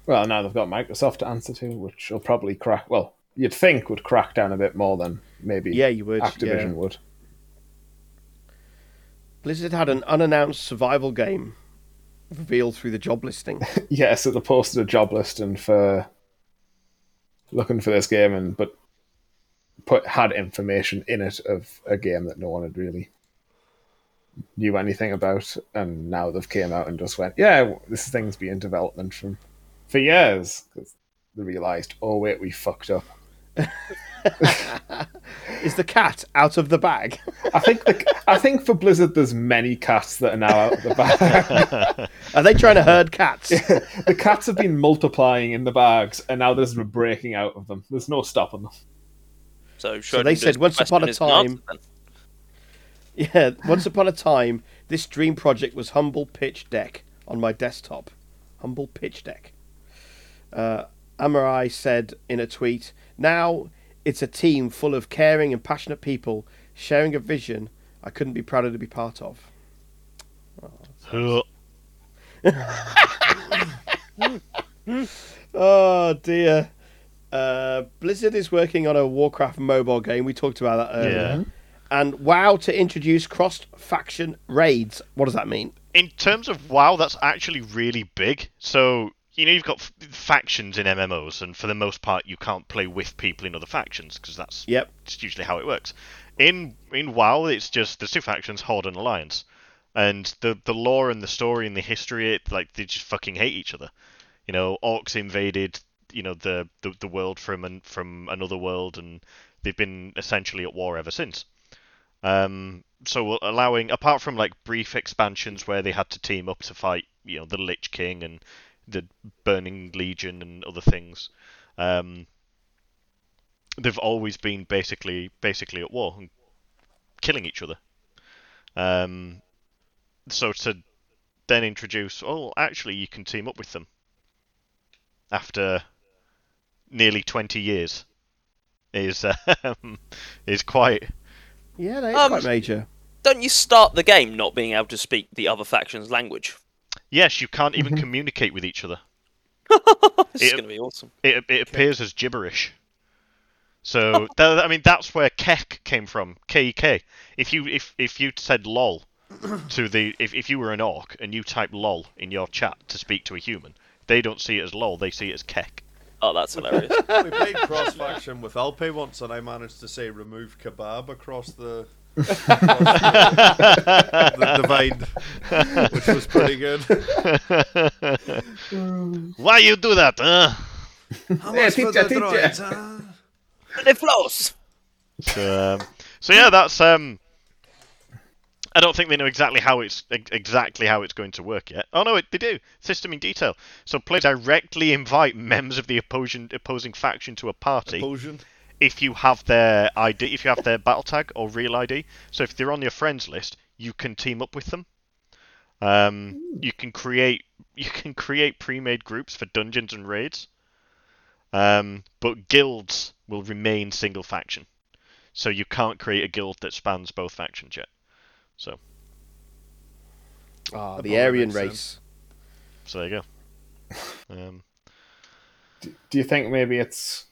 Well, now they've got Microsoft to answer to, which will probably crack. Well, you'd think would crack down a bit more than maybe yeah, you would. Activision yeah. would. Blizzard had an unannounced survival game revealed through the job listing. Yes, [LAUGHS] Yeah, so they posted a job listing for looking for this game, and but put had information in it of a game that no one had really knew anything about, and now they've came out and just went, yeah, this thing's been in development from for years because they realised, oh wait, we fucked up. [LAUGHS] [LAUGHS] Is the cat out of the bag? I think the, I think for Blizzard, there's many cats that are now out of the bag. [LAUGHS] Are they trying to herd cats? [LAUGHS] the cats have been multiplying in the bags, and now there's a breaking out of them. There's no stopping them. So, So they said once upon a question is answered time- then. [LAUGHS] Yeah, once upon a time, this dream project was Humble Pitch Deck on my desktop. Humble Pitch Deck. Uh, Amarai said in a tweet, Now it's a team full of caring and passionate people sharing a vision I couldn't be prouder to be part of. Oh [LAUGHS] oh dear. Uh, Blizzard is working on a Warcraft mobile game. We talked about that earlier. Yeah. And WoW to introduce cross faction raids. What does that mean? in terms of WoW, that's actually really big. So you know you've got f- factions in MMOs, and for the most part, you can't play with people in other factions because that's Yep. it's usually how it works. In in WoW, it's just there's two factions, Horde and Alliance, and the the lore and the story and the history, it like they just fucking hate each other. You know, orcs invaded, you know, the the, the world from an, from another world, and they've been essentially at war ever since. Um, so allowing, apart from like brief expansions where they had to team up to fight, you know, the Lich King and the Burning Legion and other things, um, they've always been basically basically at war and killing each other. Um, so to then introduce, oh, actually, you can team up with them after nearly twenty years is [LAUGHS] um, is quite Yeah, that is Um, quite major. Don't you start the game not being able to speak the other faction's language? Yes, you can't even mm-hmm. communicate with each other. [LAUGHS] This is It- going to be awesome. It, it appears as gibberish. So [LAUGHS] tha- I mean that's where kek came from. K E K. If you if if you said lol [COUGHS] to the if if you were an orc and you type lol in your chat to speak to a human, they don't see it as lol. They see it as kek. Oh, that's hilarious. [LAUGHS] We played cross faction with Alpe once, and I managed to say remove kebab across the, across the, the divide, which was pretty good. Why you do that? Huh? How Yeah, much for the teacher. droids, huh? the flows. So, um, so yeah, that's um. I don't think they know exactly how it's exactly how it's going to work yet. Oh no, it, they do. System in detail. So players directly invite members of the opposing opposing faction to a party Potion. If you have their ID, if you have their battle tag or real ID. So if they're on your friends list, you can team up with them. Um, you can create [LAUGHS] you can create pre-made groups for dungeons and raids. Um, but guilds will remain single faction, so you can't create a guild that spans both factions yet. So, Ah, That the probably Aryan makes race. so there you go. [LAUGHS] Um, Do you think maybe it's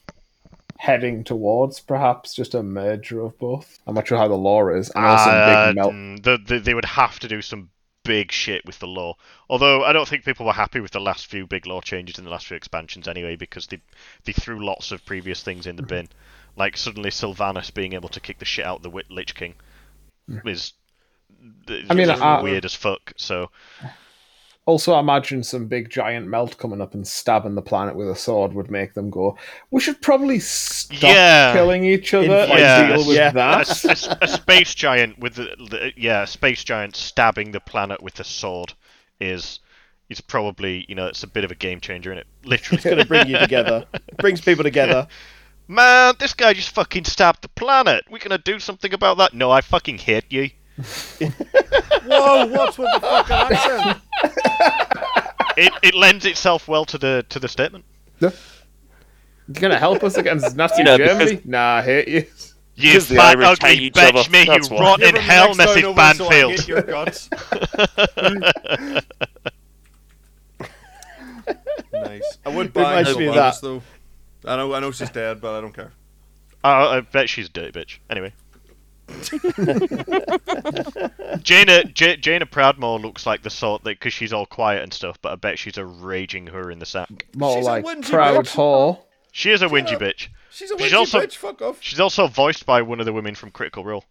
heading towards perhaps just a merger of both? I'm not sure how the lore is. I know some Uh, big melt. mm, the, the, they would have to do some big shit with the lore. Although I don't think people were happy with the last few big lore changes in the last few expansions anyway, because they they threw lots of previous things in the bin. Like suddenly Sylvanas being able to kick the shit out of the Wi- Lich King is. I mean, uh, weird as fuck. So Also, imagine some big giant melt coming up and stabbing the planet with a sword would make them go, we should probably stop Yeah. killing each other In- and Yeah. deal with Yeah. a, that. s- a space giant with the, the yeah, a space giant stabbing the planet with a sword is is probably you know it's a bit of a game changer in it. Literally, It's going to bring you together. It [LAUGHS] Brings people together. Man, this guy just fucking stabbed the planet. We're gonna do something about that. No, I fucking hate you. [LAUGHS] Whoa, what's with the fucking accent? It, it lends itself well to the to the statement. You gonna help us against [LAUGHS] Nazi You know, Germany? Nah, I hate you. You Because the fat Irish hate ugly each other, bitch me, you why. rotten hell, the next Mrs. down so Banfield. your guts. [LAUGHS] nice. I would buy Reminds her me that. though. I know, I know she's dead, but I don't care. Oh, I bet she's a dirty bitch. Anyway. [LAUGHS] Jaina J- Jaina Proudmoore looks like the sort that because she's all quiet and stuff, but I bet she's a raging her in the sack. More She's a like whingy proud bitch. whore. She is a whingy up. bitch. She's a She's witchy also- bitch. Fuck off. She's also voiced by one of the women from Critical Role,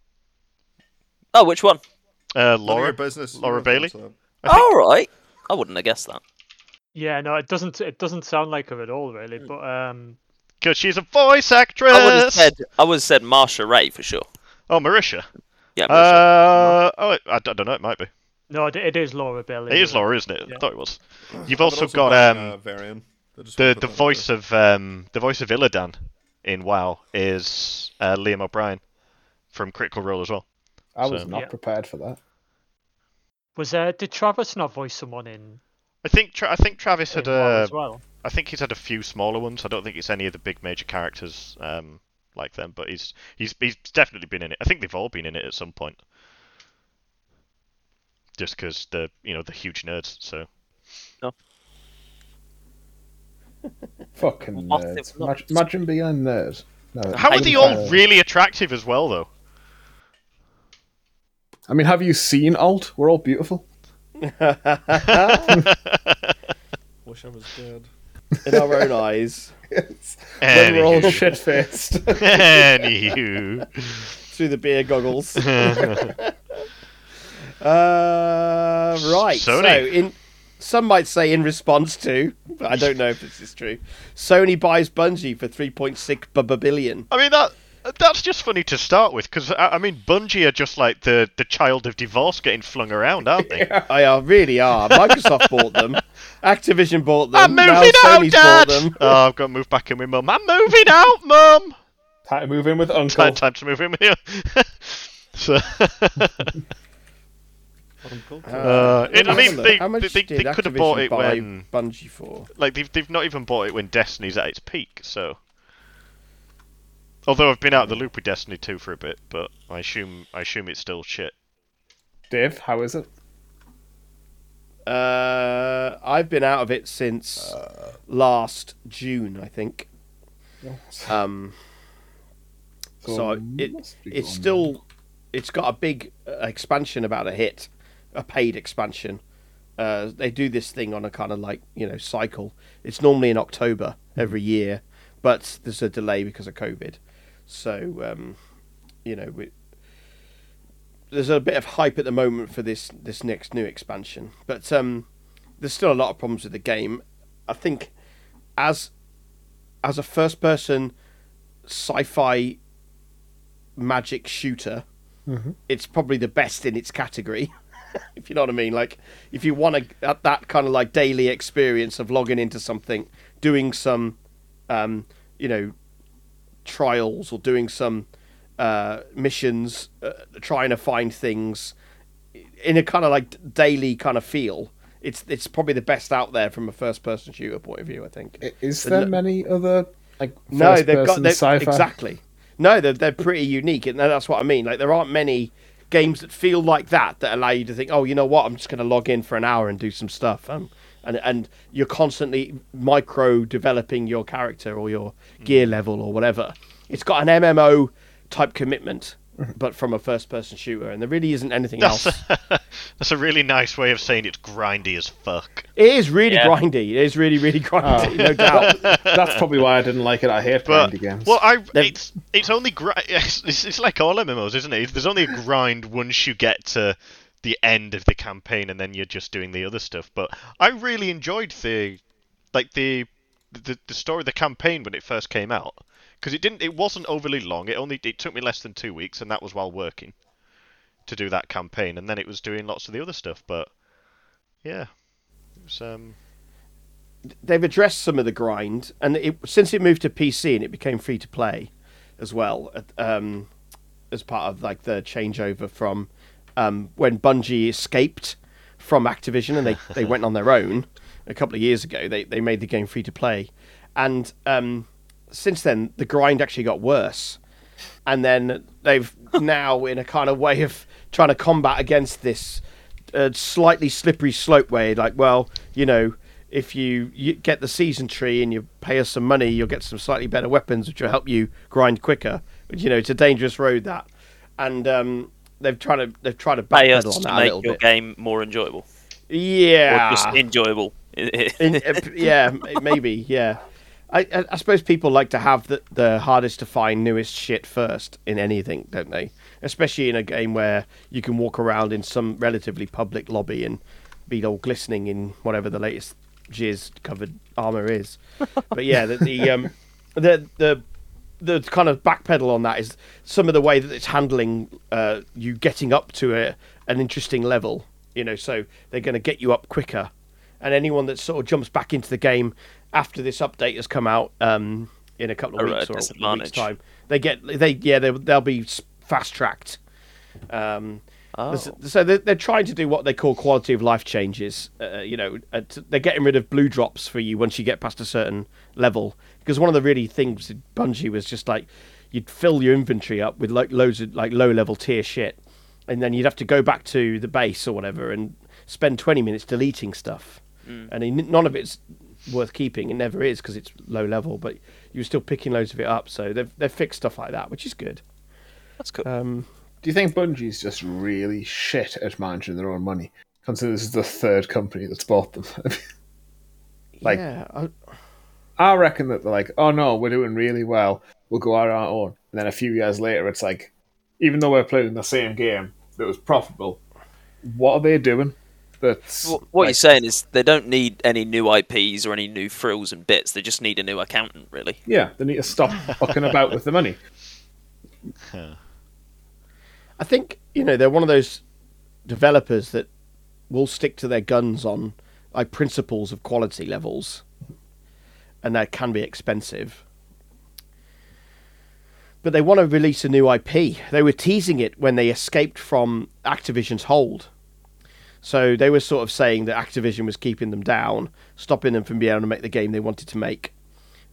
Oh, which one? uh, None of your Laura. business. Laura You don't Bailey? answer. All right. I wouldn't have guessed that. Yeah, no, it doesn't. It doesn't sound like her at all, really. But um, Because she's a voice actress. I would have said I would have said Marsha Ray for sure. Oh, Marisha. Yeah, Marisha. Uh, oh, I, I don't know. It might be. No, it, it is Laura Bailey. It is. Laura, isn't it? Yeah. I thought it was. You've But also got um, uh, Varian. The the voice there. of um the voice of Illidan in WoW is uh, Liam O'Brien from Critical Role as well. I was So- not Yeah. prepared for that. Was uh, did Travis not voice someone in, I think Tra- I think Travis in had WoW uh, as well? I think he's had a few smaller ones. I don't think it's any of the big major characters um like them, but he's he's he's definitely been in it. I think they've all been in it at some point. Just because they're you know the huge nerds. So [LAUGHS] Fucking nerds. if not? Imagine, imagine being a nerd. No, how are they that. all really attractive as well though? I mean, have you seen Alt? We're all beautiful. [LAUGHS] Wish I was dead. In our own eyes [LAUGHS] When we're all shit faced. [LAUGHS] Anywho. through the beer goggles. [LAUGHS] Uh, right. So, Sony. in some might say in response to, but I don't know if this is true. Sony buys Bungie for 3.6 billion. I mean that that's just funny to start with because I, I mean Bungie are just like the the child of divorce getting flung around, aren't they? [LAUGHS] I are really are. Microsoft bought them. Activision bought them. I'm now moving out, Sony's Dad. bought them. [LAUGHS] Oh, I've got to move back in with Mum. I'm moving out, Mum. Time to move in with Uncle. Time, time to move in with you. [LAUGHS] so, uh, it, I mean, they, How much they, they, did they could have Activision bought it buy when Bungie for? like they've they've not even bought it when Destiny's at its peak. So, although I've been out of the loop with Destiny 2 for a bit, but I assume I assume it's still shit. Dave, how is it? Uh, I've been out of it since last June, I think. Um, so it must be it's going still it's got a big uh, expansion about a hit, a paid expansion. Uh, they do this thing on a kind of like you know cycle. It's normally in October every year, but there's a delay because of COVID. So um, you know we, there's a bit of hype at the moment for this this next new expansion, but um, there's still a lot of problems with the game. I think as as a first person sci-fi magic shooter, it's probably the best in its category. [LAUGHS] if you know what I mean, like if you want to that kind of like daily experience of logging into something, doing some, um, you know, trials or doing some uh, missions, uh, trying to find things in a kind of like daily kind of feel. It's it's probably the best out there from a first person shooter point of view. I think. Is The there n- many other like No, they've got they've, sci-fi? exactly. No, they're they're pretty unique, and that's what I mean. Like there aren't many games that feel like that that allow you to think, oh, you know what, I'm just going to log in for an hour and do some stuff. Um, and and you're constantly micro developing your character or your mm. gear level or whatever. It's got an MMO type commitment, mm-hmm. but from a first person shooter, and there really isn't anything else. [LAUGHS] That's a really nice way of saying it's grindy as fuck. It is really Yeah. grindy. It is really really grindy, Oh. no doubt. [LAUGHS] That's probably why I didn't like it. I hate But grindy games. well, I They've- it's it's only gri- it's, [LAUGHS] it's it's like all MMOs, isn't it? There's only a grind once you get to the end of the campaign, and then you're just doing the other stuff. But I really enjoyed the like the the, the story, the campaign when it first came out, because it didn't it wasn't overly long. It only it took me less than two weeks, and that was while working to do that campaign, and then it was doing lots of the other stuff. But yeah, it was um. they've addressed some of the grind, and it, since it moved to PC and it became free to play as well, um, as part of like the changeover from um, when Bungie escaped from Activision and they, they went on their own a couple of years ago. They they made the game free to play, and um, since then the grind actually got worse. And then they've [LAUGHS] now, in a kind of way of trying to combat against this uh, slightly slippery slope way, like, well, you know, if you, you get the season tree and you pay us some money, you'll get some slightly better weapons, which will help you grind quicker. But you know, it's a dangerous road that, and um, they've tried to they've tried to Pay us on to that a make little your bit. game more enjoyable, Yeah, or just enjoyable. [LAUGHS] In- uh, yeah, maybe, yeah. I, I, I suppose people like to have the, the hardest to find newest shit first in anything, don't they? Especially in a game where you can walk around in some relatively public lobby and be all glistening in whatever the latest jizz covered armor is. [LAUGHS] but yeah, the, the um, the the the kind of backpedal on that is some of the way that it's handling uh, you getting up to a, an interesting level. You know, so they're going to get you up quicker, and anyone that sort of jumps back into the game after this update has come out um, in a couple of at weeks or week's time, they get they yeah they they'll be fast tracked. Um, Oh. So they're, they're trying to do what they call quality of life changes. Uh, you know, uh, they're getting rid of blue drops for you once you get past a certain level. Because one of the really things with Bungie was just like you'd fill your inventory up with like loads of like low level tier shit, and then you'd have to go back to the base or whatever and spend 20 minutes deleting stuff. And none of it's worth keeping. It never is because it's low level, but you're still picking loads of it up. So they've they've fixed stuff like that, which is good. That's cool. Um, Do you think Bungie's just really shit at managing their own money? Considering this is the third company that's bought them. [LAUGHS] Like- yeah, I, I reckon that they're like, oh no, we're doing really well. We'll go out on our own. And then a few years later, it's like, even though we're playing the same game that was profitable, what are they doing? That's Wh- what like, you're saying is they don't need any new IPs or any new frills and bits. They just need a new accountant, really. yeah, they need to stop [LAUGHS] fucking about with the money. I think you know they're one of those developers that will stick to their guns on like principles of quality levels, and that can be expensive. But they want to release a new IP. They were teasing it when they escaped from Activision's hold. So they were sort of saying that Activision was keeping them down, stopping them from being able to make the game they wanted to make,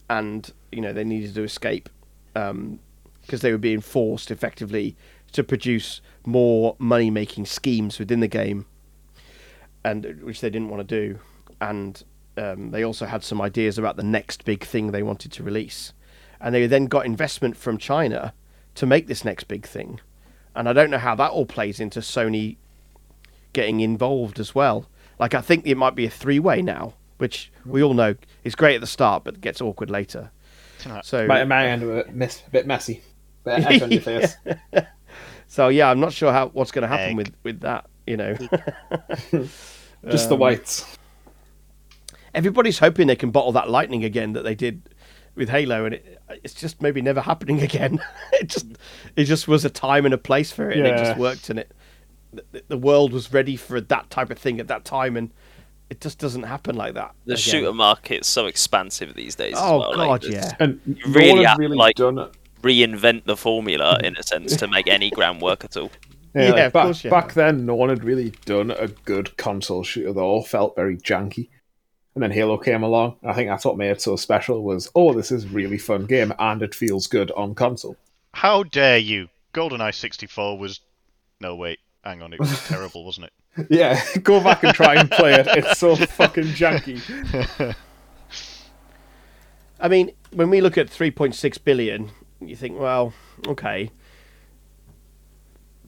and you know they needed to escape um, because they were being forced effectively to produce more money making schemes within the game, and which they didn't want to do. And um, they also had some ideas about the next big thing they wanted to release, and they then got investment from China to make this next big thing. And I don't know how that all plays into Sony getting involved as well. Like I think it might be a three way now, which we all know is great at the start, but gets awkward later. So Might, might end up a bit, mess, a bit messy. Bit of your face. So yeah, I'm not sure how what's going to happen Egg. with with that. You know, [LAUGHS] Just the whites. Everybody's hoping they can bottle that lightning again that they did with Halo, and it, it's just maybe never happening [LAUGHS] again. it just it just was a time and a place for it, and it just worked, and it the, the world was ready for that type of thing at that time, and it just doesn't happen like that. The again. shooter market's so expansive these days. as Oh well. god, like, yeah. And You really have really like- done. Reinvent the formula in a sense to make any ground work at all. Yeah, Yeah, like, of back, course you back then, no one had really done a good console shooter. They all felt very janky. And then Halo came along. I think that's what made it so special was, oh, this is a really fun game, and it feels good on console. How dare you? GoldenEye 64 was. No, wait. Hang on. It was [LAUGHS] terrible, wasn't it? Yeah, [LAUGHS] go back and try and play it. [LAUGHS] It's so fucking janky. I mean, when we look at 3.6 billion, you think, well, okay.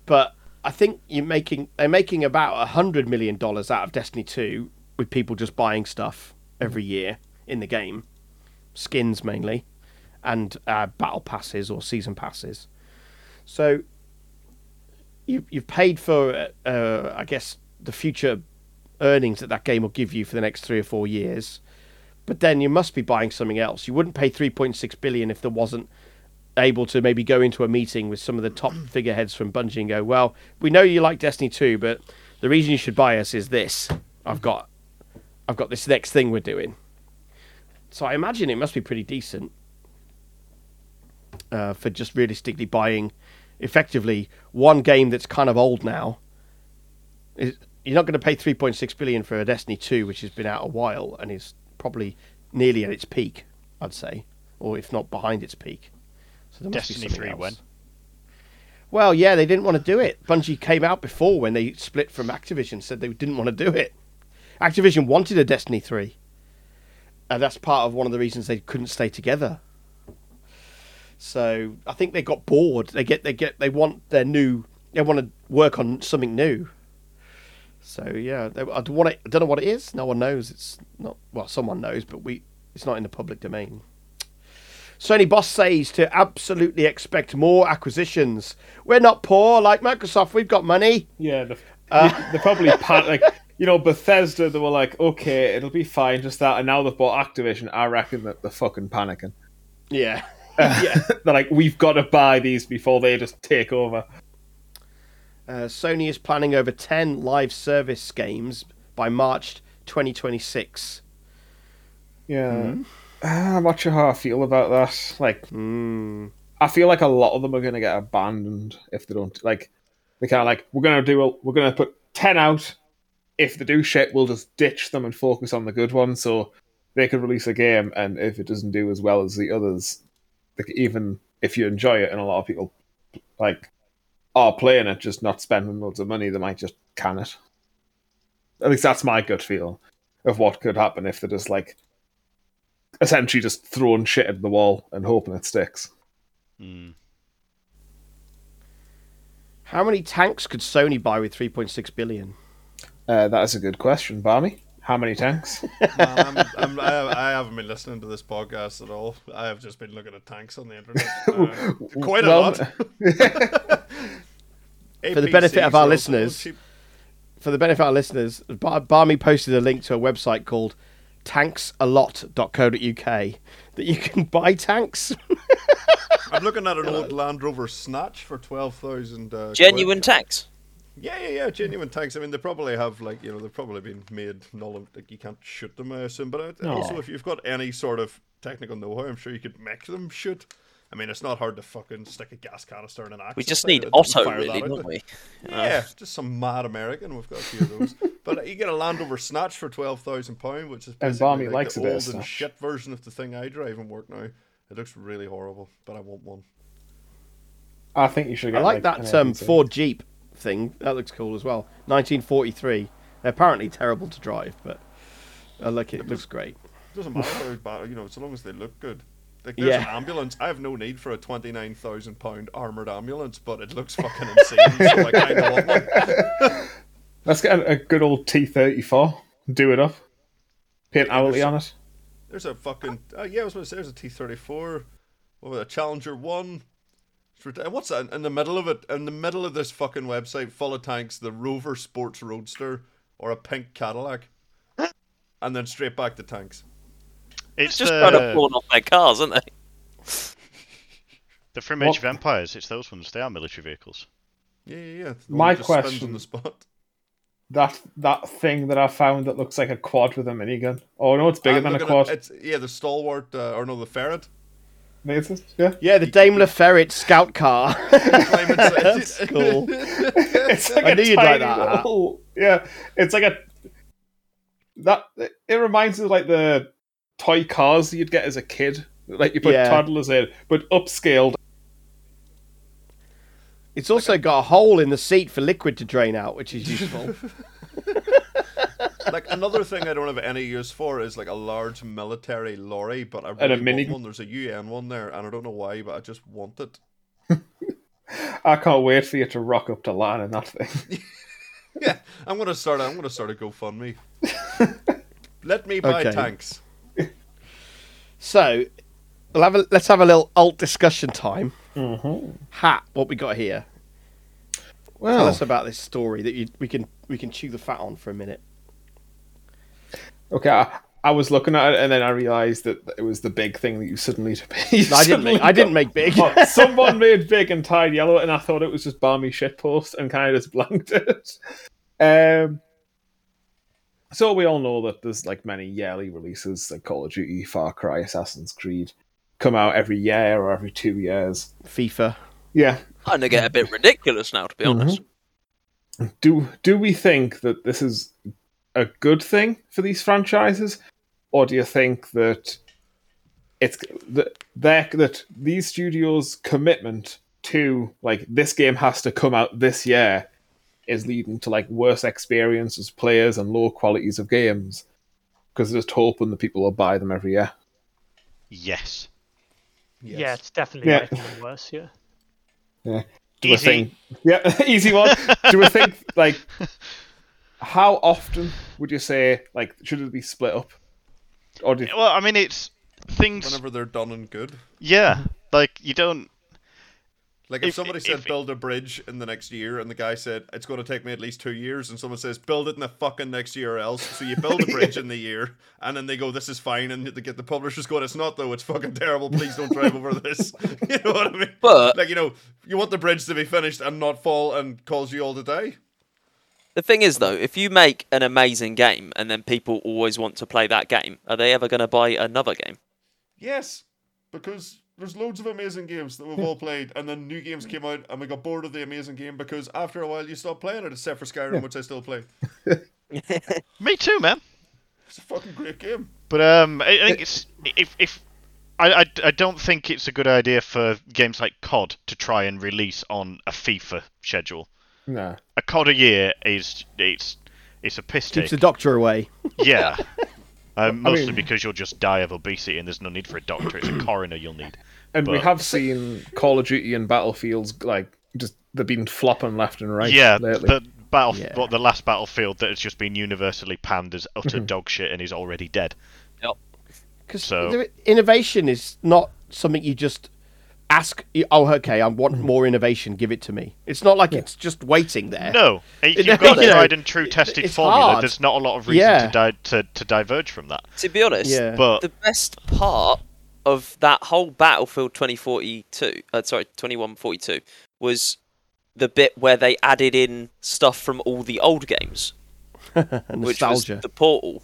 But I think you're making they're making about a hundred million dollars out of Destiny 2 with people just buying stuff every year in the game, skins mainly, and uh, battle passes or season passes. So you you've paid for, uh, I guess, the future earnings that that game will give you for the next three or four years but then you must be buying something else. You wouldn't pay 3.6 billion if there wasn't able to maybe go into a meeting with some of the top [CLEARS THROAT] figureheads from Bungie and go, "Well, we know you like Destiny 2, but the reason you should buy us is this. I've got I've got this next thing we're doing." So I imagine it must be pretty decent uh, for just realistically buying effectively one game that's kind of old now. Is you're not going to pay 3.6 billion for a Destiny 2 which has been out a while and is probably nearly at its peak, I'd say, or if not behind its peak. So there must Destiny be 3 else. when? Well, yeah, they didn't want to do it. Bungie came out before when they split from Activision, said they didn't want to do it. Activision wanted a Destiny 3. And that's part of one of the reasons they couldn't stay together. So I think they got bored. They get they get they want their new they want to work on something new. So yeah, they, I don't want it, I don't know what it is. No one knows. It's not well, someone knows, but we it's not in the public domain. Sony boss says to absolutely expect more acquisitions. We're not poor like Microsoft. We've got money. Yeah, the, uh, they're probably [LAUGHS] pan- like you know Bethesda. They were like, okay, it'll be fine, just that. And now they've bought Activision. I reckon that they're fucking panicking. Yeah. [LAUGHS] [LAUGHS] yeah. They're like, we've got to buy these before they just take over. Uh, Sony is planning over 10 live service games by March 2026. Yeah. Ah, I'm not sure how I feel about that. Like, Mm. I feel like a lot of them are going to get abandoned if they don't. Like, they kind of like, we're going to do, a, we're going to put 10 out. If they do shit, we'll just ditch them and focus on the good ones. So they could release a game, and if it doesn't do as well as the others, like, even if you enjoy it, and a lot of people like are playing it, just not spending loads of money, they might just can it. At least that's my gut feel of what could happen if they're just like essentially just throwing shit at the wall and hoping it sticks. Hmm. How many tanks could Sony buy with 3.6 billion? Uh, that is a good question, Barmy. How many tanks? [LAUGHS] Man, I'm, I'm, I, I haven't been listening to this podcast at all. I have just been looking at tanks on the internet. Uh, [LAUGHS] quite a Well- lot. [LAUGHS] For the benefit of our listeners, cheap. For the benefit of our listeners, Bar- Barmy posted a link to a website called tanksalot.co.uk that you can buy tanks. I'm looking at an old Land Rover Snatch for twelve thousand. Uh, Genuine tanks. Yeah, yeah, yeah, genuine tanks. I mean, they probably have like you know they've probably been made null. Like you can't shoot them, I assume. But uh, also, if you've got any sort of technical know-how, I'm sure you could make them shoot. I mean, it's not hard to fucking stick a gas canister in an axe. We just need it and Otto, fire really, don't we? Yeah, just some mad American. We've got a few of those. [LAUGHS] but uh, you get a Land Rover Snatch for twelve thousand pound, which is And basically like likes the a bit of old and Snatch. shit version of the thing I drive and work now. It looks really horrible, but I want one. I think you should I get like that um, APC. Ford Jeep thing. That looks cool as well. 1943. They're apparently terrible to drive, but I like it. It looks great. It doesn't matter [LAUGHS] how bad, you know, so long as they look good. Like there's an ambulance. I have no need for a twenty nine thousand pound armored ambulance, but it looks fucking insane. so I kind of want one. [LAUGHS] Let's get a, a good old T34. Do it up. Paint hourly on it. There's a fucking uh, yeah. I was going to say there's a T thirty four. What was it, a Challenger one? It's What's that in the middle of it? In the middle of this fucking website, full of tanks, the Rover Sports Roadster or a pink Cadillac, and then straight back to tanks. It's Just the, trying to pawn off their cars, aren't they? the from Age What- of Empires. It's those ones. They are military vehicles. Yeah, yeah, yeah. The My just question- on the spot. That that thing that I found that looks like a quad with a minigun. Oh no, it's bigger I'm than a quad. At, it's, yeah, the stalwart, uh, or no, the ferret. Is? Yeah. Yeah, the Daimler Ferret scout car. [LAUGHS] [LAUGHS] That's cool. [LAUGHS] it's like I knew you'd like that. little- Yeah, it's like a that. It reminds me of like the toy cars you'd get as a kid, like you put Yeah. toddlers in, but upscaled. It's also got a hole in the seat for liquid to drain out, which is useful. Like another thing I don't have any use for is like a large military lorry, but I really mini- want one. There's a UN one there, and I don't know why, but I just want it. [LAUGHS] I can't wait for you to rock up to LAN in that thing. [LAUGHS] Yeah, I'm gonna start. I'm gonna start a GoFundMe. Let me buy Okay. tanks. so, we'll have a, let's have a little alt discussion time. Mm-hmm. Hat, what we got here? Tell Well, us about this story that you, we can we can chew the fat on for a minute. Okay. I, I was looking at it and then I realised that it was the big thing that you suddenly. [LAUGHS] you No, I didn't suddenly make I didn't make big. Oh, [LAUGHS] someone made big and tied yellow, and I thought it was just Barmy shitpost and kind of just blanked it. Um, so we all know that there's like many yearly releases like Call of Duty, Far Cry, Assassin's Creed come out every year or every two years. FIFA. Yeah. Kind of get a bit ridiculous now, to be honest. Do do we think that this is a good thing for these franchises, or do you think that it's that that that these studios' commitment to like this game has to come out this year is leading to like worse experiences, players, and lower qualities of games because they're just hoping that people will buy them every year. Yes. Yes. Yeah, it's definitely Yeah. making them worse. Yeah. Yeah. Do we Easy. think? Yeah, [LAUGHS] easy one. do we think like [LAUGHS] how often would you say like should it be split up? Or do you, Well, I mean, it's things. Whenever they're done and good. Yeah, like you don't. Like if, If- somebody said if- build a bridge in the next year, and the guy said it's going to take me at least two years, and someone says build it in the fucking next year or else, so you build a [LAUGHS] bridge in the year, and then they go this is fine, and they get the publishers going it's not though, it's fucking terrible. Please don't drive over this. [LAUGHS] you know what I mean? But Like you know, you want the bridge to be finished and not fall and cause you all to die. The thing is, though, if you make an amazing game and then people always want to play that game, are they ever going to buy another game? Yes, because there's loads of amazing games that we've all [LAUGHS] played, and then new games came out, and we got bored of the amazing game because after a while you stop playing it, except for Skyrim, which I still play. [LAUGHS] Me too, man. It's a fucking great game. But um, I I think it's if if I, I, I don't think it's a good idea for games like COD to try and release on a FIFA schedule. Nah. A COD a year is it's it's a piss take. Keeps the doctor away. [LAUGHS] Yeah. Um, mostly mean- because you'll just die of obesity and there's no need for a doctor. It's a [CLEARS THROAT] coroner you'll need. And we But- have seen Call of Duty and Battlefields like just they've been flopping left and right yeah, lately. the battle, Yeah. what the last battlefield that has just been universally panned as utter Mm-hmm. dog shit and is already dead. Because So- innovation is not something you just ask. Oh, okay, I want Mm-hmm. more innovation. Give it to me. It's not like it's just waiting there. No, [LAUGHS] You you've got a tried and true tested it's formula. hard. There's not a lot of reason Yeah. to, di- to to diverge from that. To be honest, Yeah. But the best part of that whole Battlefield 2042, uh, sorry, 2142, was the bit where they added in stuff from all the old games, And [LAUGHS] which nostalgia. was the Portal.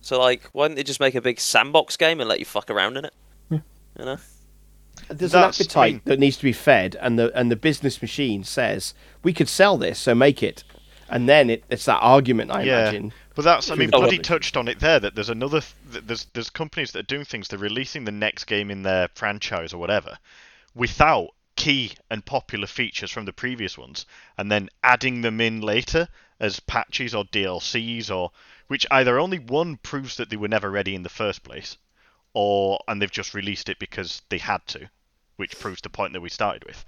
So, like, why didn't they just make a big sandbox game and let you fuck around in it? You know? There's That's- an I appetite mean- that needs to be fed, and the and the business machine says we could sell this, so make it. And then it, it's that argument, I yeah, imagine. but that's I mean, Oh, Bloody touched on it there. That there's another th- there's there's companies that are doing things. They're releasing the next game in their franchise or whatever, without key and popular features from the previous ones, and then adding them in later as patches or DLCs or which either only one proves that they were never ready in the first place, or and they've just released it because they had to, which proves the point that we started with.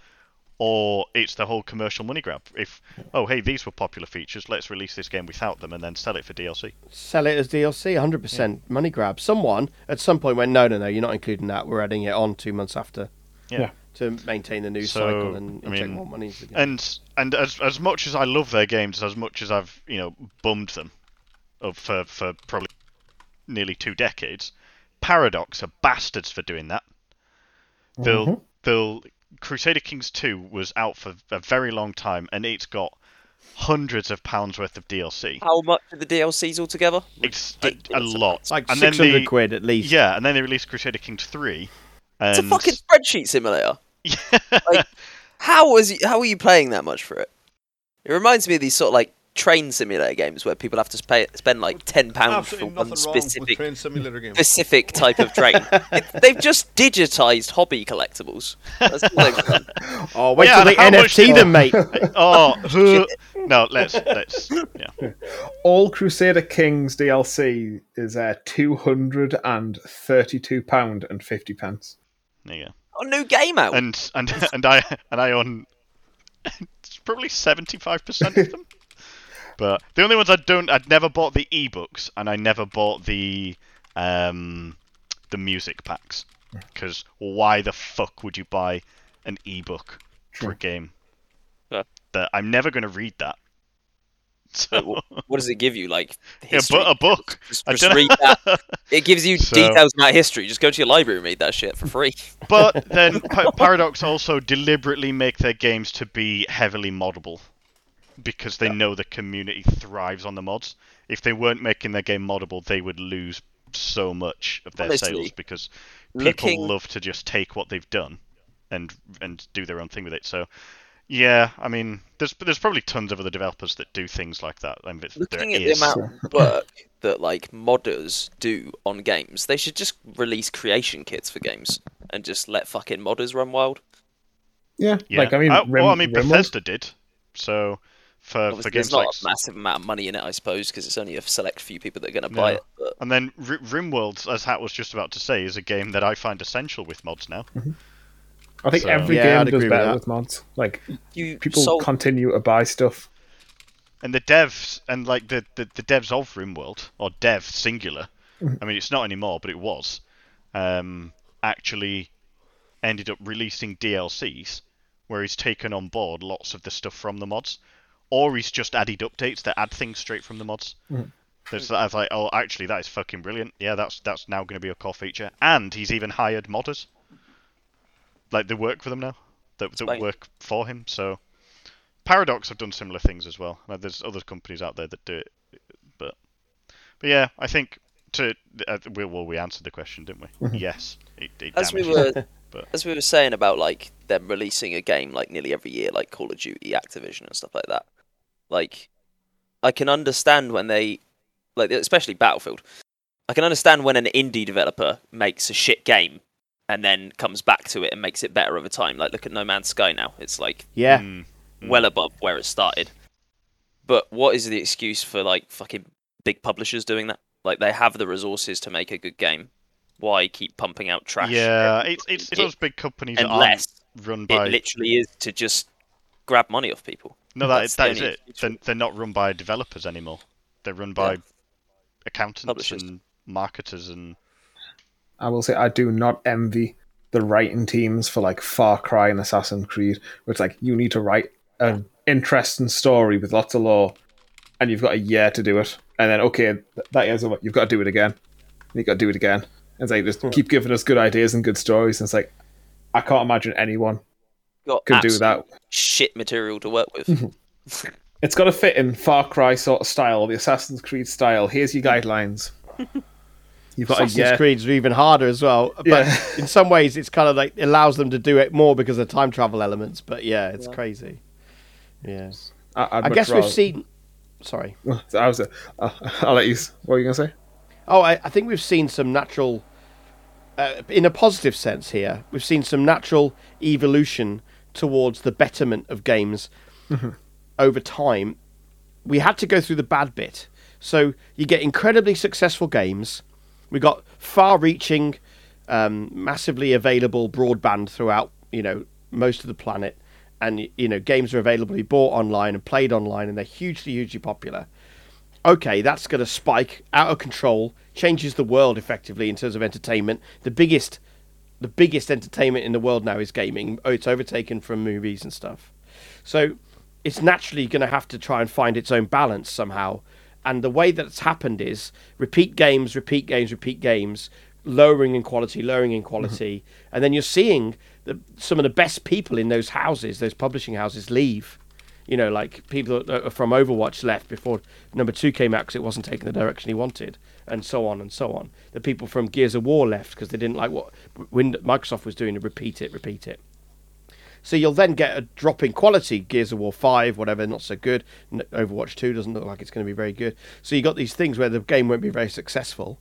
Or it's the whole commercial money grab. If oh hey these were popular features, let's release this game without them and then sell it for DLC. Sell it as DLC, 100% money grab. Someone at some point went, no, no, no, you're not including that. We're adding it on two months after Yeah. Yeah. to maintain the news So, cycle and I mean, more money. into the game. And and as as much as I love their games, as much as I've you know bummed them, of for for probably nearly two decades, Paradox are bastards for doing that. They'll they'll mm-hmm. Crusader Kings two was out for a very long time, and it's got hundreds of pounds worth of DLC. How much are the DLCs altogether? It's a, a lot. it's like and then 600 they, quid at least. Yeah, and then they released Crusader Kings three. And It's a fucking spreadsheet simulator. [LAUGHS] Like, how was you, how are you paying that much for it? It reminds me of these sort of like train simulator games where people have to pay, spend like ten pounds for one nothing wrong with specific train simulator games. specific [LAUGHS] type of train. It- they've just digitized hobby collectibles. That's all. [LAUGHS] Oh, wait Yeah, till they how much NFT did- them, mate. [LAUGHS] oh no, let's let's yeah. All Crusader Kings DLC is uh, two hundred and thirty-two pound and fifty pence. There you go. Got a new game out. and and and I and I own probably seventy five percent of them. But the only ones I don't, I'd never bought the ebooks, and I never bought the um the music packs. Because why the fuck would you buy an ebook for a game Yeah. that I'm never going to read that? [LAUGHS] So But what does it give you? Like [LAUGHS] yeah, but a book. Just, I just don't read that. It gives you [LAUGHS] So- details about history. Just go to your library and read that shit for free. But then Paradox also deliberately make their games to be heavily moddable because they know the community thrives on the mods. If they weren't making their game moddable, they would lose so much of their Honestly, sales because people looking- love to just take what they've done and and do their own thing with it. So yeah, I mean, there's there's probably tons of other developers that do things like that. And there Looking at the amount of work that like modders do on games, they should just release creation kits for games and just let fucking modders run wild. Yeah, Yeah. like I mean, Uh, Rim, well, I mean, Rimworld- Bethesda did. So for Obviously, for there's games not like a massive amount of money in it, I suppose, because it's only a select few people that are going to buy No. it. But And then R- RimWorld, as Hat was just about to say, is a game that I find essential with mods now. I think So- every Yeah, I'd game agree does with better that. with mods. Like you people sold continue to buy stuff. And the devs, and like the, the, the devs of RimWorld, or dev singular, I mean, it's not anymore, but it was, um, actually ended up releasing DLCs where he's taken on board lots of the stuff from the mods, or he's just added updates that add things straight from the mods. There's I was like, oh, actually, that is fucking brilliant. Yeah, that's that's now going to be a core feature, and he's even hired modders, like they work for them now, that, that Sweet. work for him. So Paradox have done similar things as well. Like, there's other companies out there that do it, but but yeah, I think to uh, we, well we answered the question, didn't we? yes, it, it As we were, but- as we were saying about like them releasing a game like nearly every year, like Call of Duty, Activision, and stuff like that. Like, I can understand when they, like, especially Battlefield. I can understand when an indie developer makes a shit game and then comes back to it and makes it better over time. Like, look at No Man's Sky now; it's like Yeah. Mm. Mm. well above where it started. But what is the excuse for like fucking big publishers doing that? Like, they have the resources to make a good game. Why keep pumping out trash? Yeah, it's it's, it's It- those big companies that unless aren't run it literally is to just grab money off people. No, that, That's that the is only it. They're, they're not run by developers anymore. They're run by Yeah. accountants Publishers. and marketers and I will say I do not envy the writing teams for like Far Cry and Assassin's Creed, where it's like you need to write an interesting story with lots of lore, and you've got a year to do it, and then okay, that year's over, you've got to do it again, and you've got to do it again. And it's like just hmm. keep giving us good ideas and good stories, and it's like I can't imagine anyone Got could do absolute that. Shit material to work with. [LAUGHS] It's got to fit in Far Cry sort of style, the Assassin's Creed style. Here's your guidelines. [LAUGHS] You've got Assassin's a year. Creed's are even harder as well. But Yeah. [LAUGHS] in some ways, it's kind of like it allows them to do it more because of time travel elements. But yeah, it's crazy. Yeah, I, I'd I much guess rather- we've seen. Sorry. I was. Uh, I'll let you. What were you gonna say? Oh, I, I think we've seen some natural, uh, in a positive sense here, we've seen some natural evolution towards the betterment of games over time. We had to go through the bad bit. So you get incredibly successful games. We got far-reaching, um, massively available broadband throughout, you know, most of the planet, and you know, games are available to be bought online and played online, and they're hugely, hugely popular okay, that's going to spike out of control, changes the world effectively in terms of entertainment. The biggest, the biggest entertainment in the world now is gaming. Oh, it's overtaken from movies and stuff. So it's naturally going to have to try and find its own balance somehow. And the way that's happened is repeat games, repeat games, repeat games, lowering in quality, lowering in mm-hmm. quality, and then you're seeing the, some of the best people in those houses, those publishing houses, leave you know, like people from Overwatch left before number two came out because it wasn't taking the direction he wanted, and so on and so on. The people from Gears of War left because they didn't like what Microsoft was doing to repeat it, repeat it. So you'll then get a drop in quality. Gears of War Five, whatever, not so good. Overwatch Two doesn't look like it's going to be very good. So you got these things where the game won't be very successful,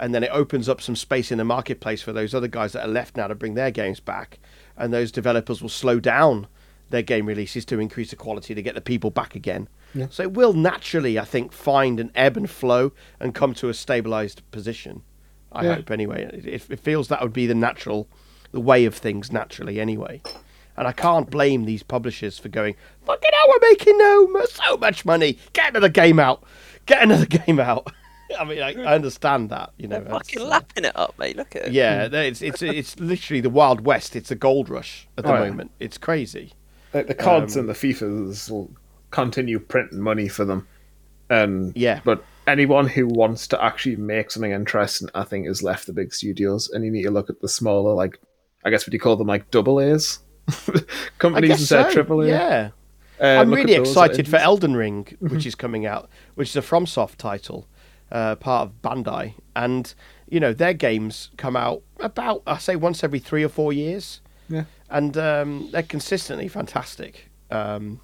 and then it opens up some space in the marketplace for those other guys that are left now to bring their games back, and those developers will slow down their game releases to increase the quality to get the people back again. So it will naturally, I think, find an ebb and flow and come to a stabilized position. I Yeah. hope anyway. It, it feels that would be the natural, the way of things naturally anyway. And I can't blame these publishers for going, fucking hell, we're making no so much money. Get another game out. Get another [LAUGHS] game out. I mean, I, I understand that, you know. They're fucking uh, lapping it up, mate. Look at it. yeah, it's it's it's literally the Wild West. It's a gold rush at the Oh, yeah. moment. It's crazy. Like the CODs Um, and the FIFAs will continue printing money for them. And Yeah. but anyone who wants to actually make something interesting, I think, has left the big studios, and you need to look at the smaller, like I guess what do you call them, like double A's [LAUGHS] companies instead so. of triple A. Yeah. Uh, I'm really excited for. Elden Ring, [LAUGHS] which is coming out, which is a FromSoft title, uh, part of Bandai, and you know their games come out about I say once every three or four years, Yeah. and um, they're consistently fantastic. Um,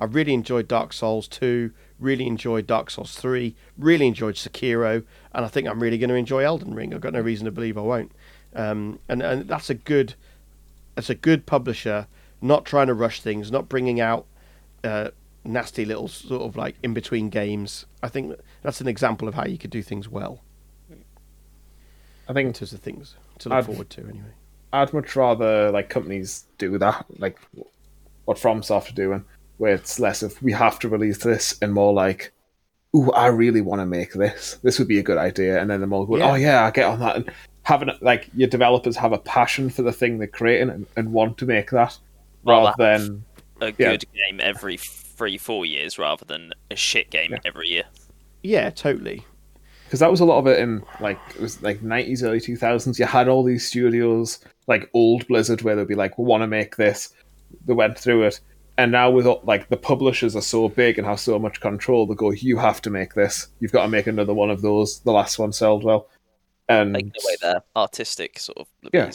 I really enjoyed Dark Souls 2, really enjoyed Dark Souls 3, really enjoyed Sekiro, and I think I'm really going to enjoy Elden Ring. I've got no reason to believe I won't. Um, and and that's a good, that's a good publisher, not trying to rush things, not bringing out uh, nasty little sort of like in between games. I think that's an example of how you could do things well I think in terms of things to look I'd- forward to anyway. I'd much rather like companies do that, like what FromSoft are doing, where it's less of we have to release this and more like, ooh, I really want to make this. This would be a good idea, and then them all go, oh, Yeah. oh yeah, I get on that. And having like your developers have a passion for the thing they're creating and, and want to make that, rather Rather than A Yeah. good game every three, four years rather than a shit game Yeah. every year. Yeah, totally. because that was a lot of it in like it was like 90s early 2000s you had all these studios like old blizzard where they'd be like we want to make this they went through it and now with all- like the publishers are so big and have so much control they go you have to make this. You've got to make another one of those. The last one sold well. And Taking away their artistic sort of Yeah.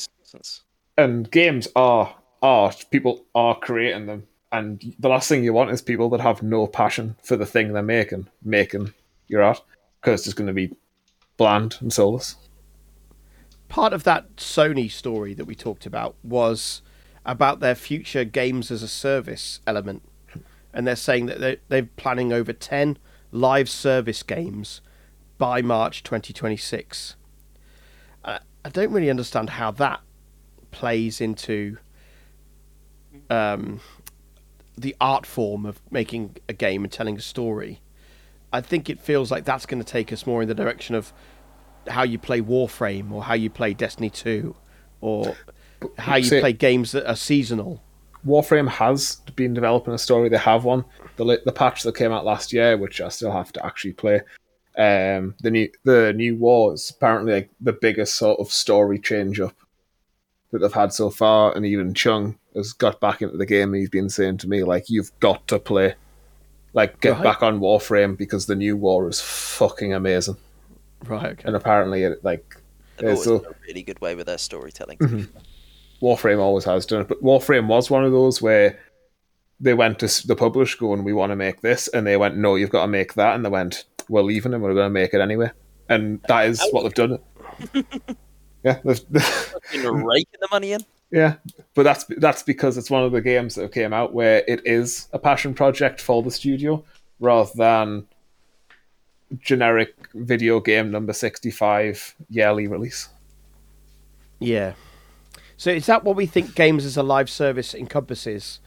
and games are art people are creating them. And the last thing you want is people that have no passion for the thing they're making making your art because it's going to be bland and soulless. Part of that Sony story that we talked about was about their future games as a service element, and they're saying that they're, they're planning over ten live service games by March 2026. Uh, I don't really understand how that plays into um, the art form of making a game and telling a story. I think it feels like that's going to take us more in the direction of how you play Warframe or how you play Destiny 2 or how you see- play games that are seasonal. Warframe has been developing a story. They have one. The the patch that came out last year, which I still have to actually play. Um, the new the new war is apparently like the biggest sort of story change up that they've had so far. And even Chung has got back into the game. And he's been saying to me like, "You've got to play, like, get Right. back on Warframe because the new war is fucking amazing." Right, okay. And apparently, it, like, They've Yeah, always so- done a really good way with their storytelling. Mm-hmm. Warframe always has done it, but Warframe was one of those where they went to s- the publisher going, "We want to make this," and they went, "No, you've got to make that," and they went, "We're leaving and we're going to make it anyway," and that is what they've done. [LAUGHS] yeah, [LAUGHS] they've, Been raking the money in. yeah, but that's that's because it's one of the games that came out where it is a passion project for the studio rather than generic video game number sixty-five yearly release. Yeah. So is that what we think games as a live service encompasses?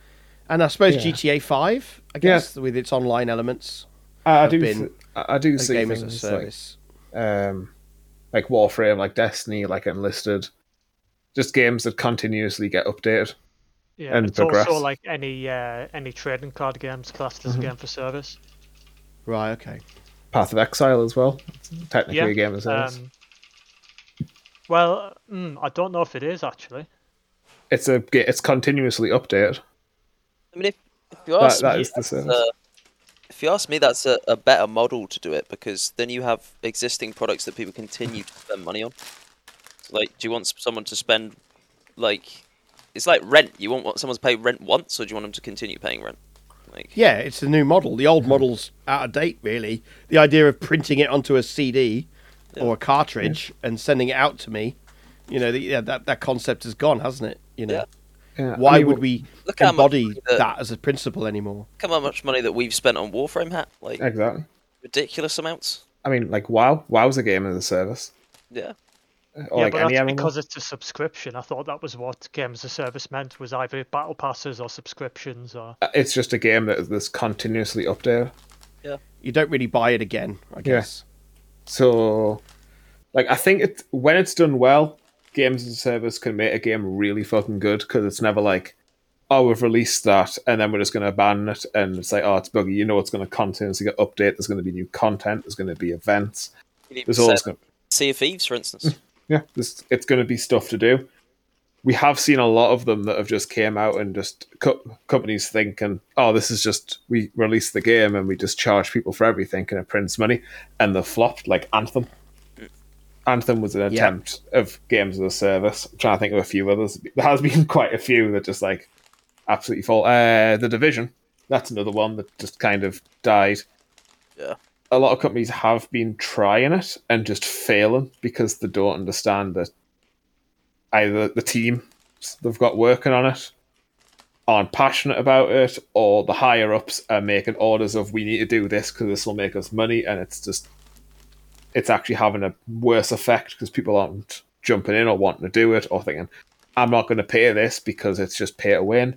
And I suppose Yeah. GTA 5, I guess, with its online elements, I, I do, been th- I I do a see game as a things like um, like Warframe, like Destiny, like Enlisted, just games that continuously get updated. Yeah, and it's progress. also like any uh, any trading card games classed Mm-hmm. as a game for service. Right, okay. Path of Exile as well, it's technically Yeah, a game of service. Um, well, mm, I don't know if it is actually. it's a it's continuously updated. I mean, if, if you ask that me, is the that's, uh, if you ask me, that's a, a better model to do it because then you have existing products that people continue to spend money on. Like, do you want someone to spend like it's like rent? You want what- someone to pay rent once, or do you want them to continue paying rent? Like, Yeah, it's a new model. The old model's out of date, really. The idea of printing it onto a CD or a cartridge and sending it out to me, you know, the, yeah, that, that concept has gone, hasn't it? You know, Yeah. Yeah, I why mean, would we Look embody that- that as a principle anymore? look how much money that we've spent on Warframe hat, like Exactly. ridiculous amounts. I mean, like WoW. WoW's a game as a service. Yeah, uh, Or yeah, like but any that's because it's a subscription. I thought that was what games as a service meant was either battle passes or subscriptions or uh, It's just a game that is continuously updated. Yeah. You don't really buy it again, I guess. So, like, I think it when it's done well, games as a service can make a game really fucking good because it's never like, oh, we've released that and then we're just going to abandon it, and it's like, oh, it's buggy. You know, it's going to continuously get update. There's going to be new content. There's going to be events. There's to always going, Sea of Thieves, for instance. [LAUGHS] yeah, it's going to be stuff to do. We have seen a lot of them that have just came out and just co- companies thinking, oh, this is just we release the game and we just charge people for everything and it prints money, and they flopped like Anthem. Anthem was an Yeah. attempt of games as a service. I'm trying to think of a few others. There has been [LAUGHS] quite a few that just like absolutely fall. Uh, the Division, that's another one that just kind of died. Yeah. A lot of companies have been trying it and just failing because they don't understand that either the team they've got working on it aren't passionate about it, or the higher ups are making orders of we need to do this because this will make us money, and it's just it's actually having a worse effect because people aren't jumping in or wanting to do it or thinking I'm not going to pay this because it's just pay to win.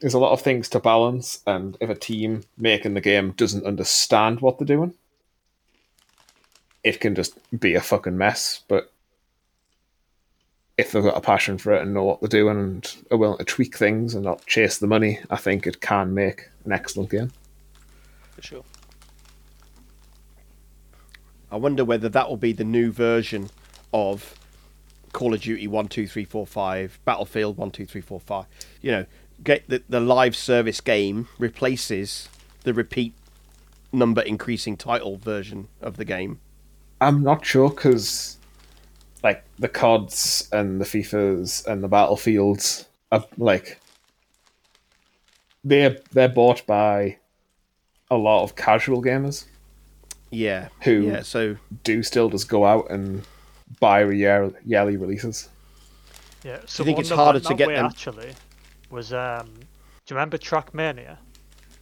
There's a lot of things to balance, and if a team making the game doesn't understand what they're doing, it can just be a fucking mess. But if they've got a passion for it and know what they're doing and are willing to tweak things and not chase the money, I think it can make an excellent game. For sure. I wonder whether that will be the new version of Call of Duty one, two, three, four, five, Battlefield one, two, three, four, five. You know, get the, the live service game replaces the repeat number increasing title version of the game. I'm not sure because, like, the CODs and the FIFAs and the Battlefields are like they're they're bought by a lot of casual gamers Yeah. Who- Yeah. So do still just go out and buy year, yearly releases. Yeah. So I think it's harder to get way them- actually was um. Do you remember Trackmania?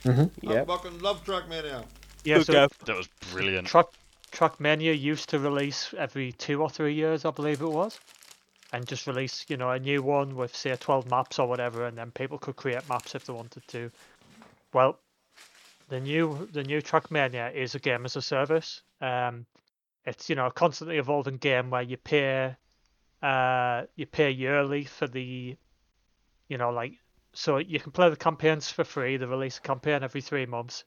yeah. I fucking love Trackmania. Yeah. So. That was brilliant. Track Trackmania used to release every two or three years, I believe it was, and just release you know a new one with say twelve maps or whatever, and then people could create maps if they wanted to. Well, the new the new Trackmania is a game as a service. Um, it's you know a constantly evolving game where you pay, uh, you pay yearly for the, you know like so you can play the campaigns for free. They release a campaign every three months.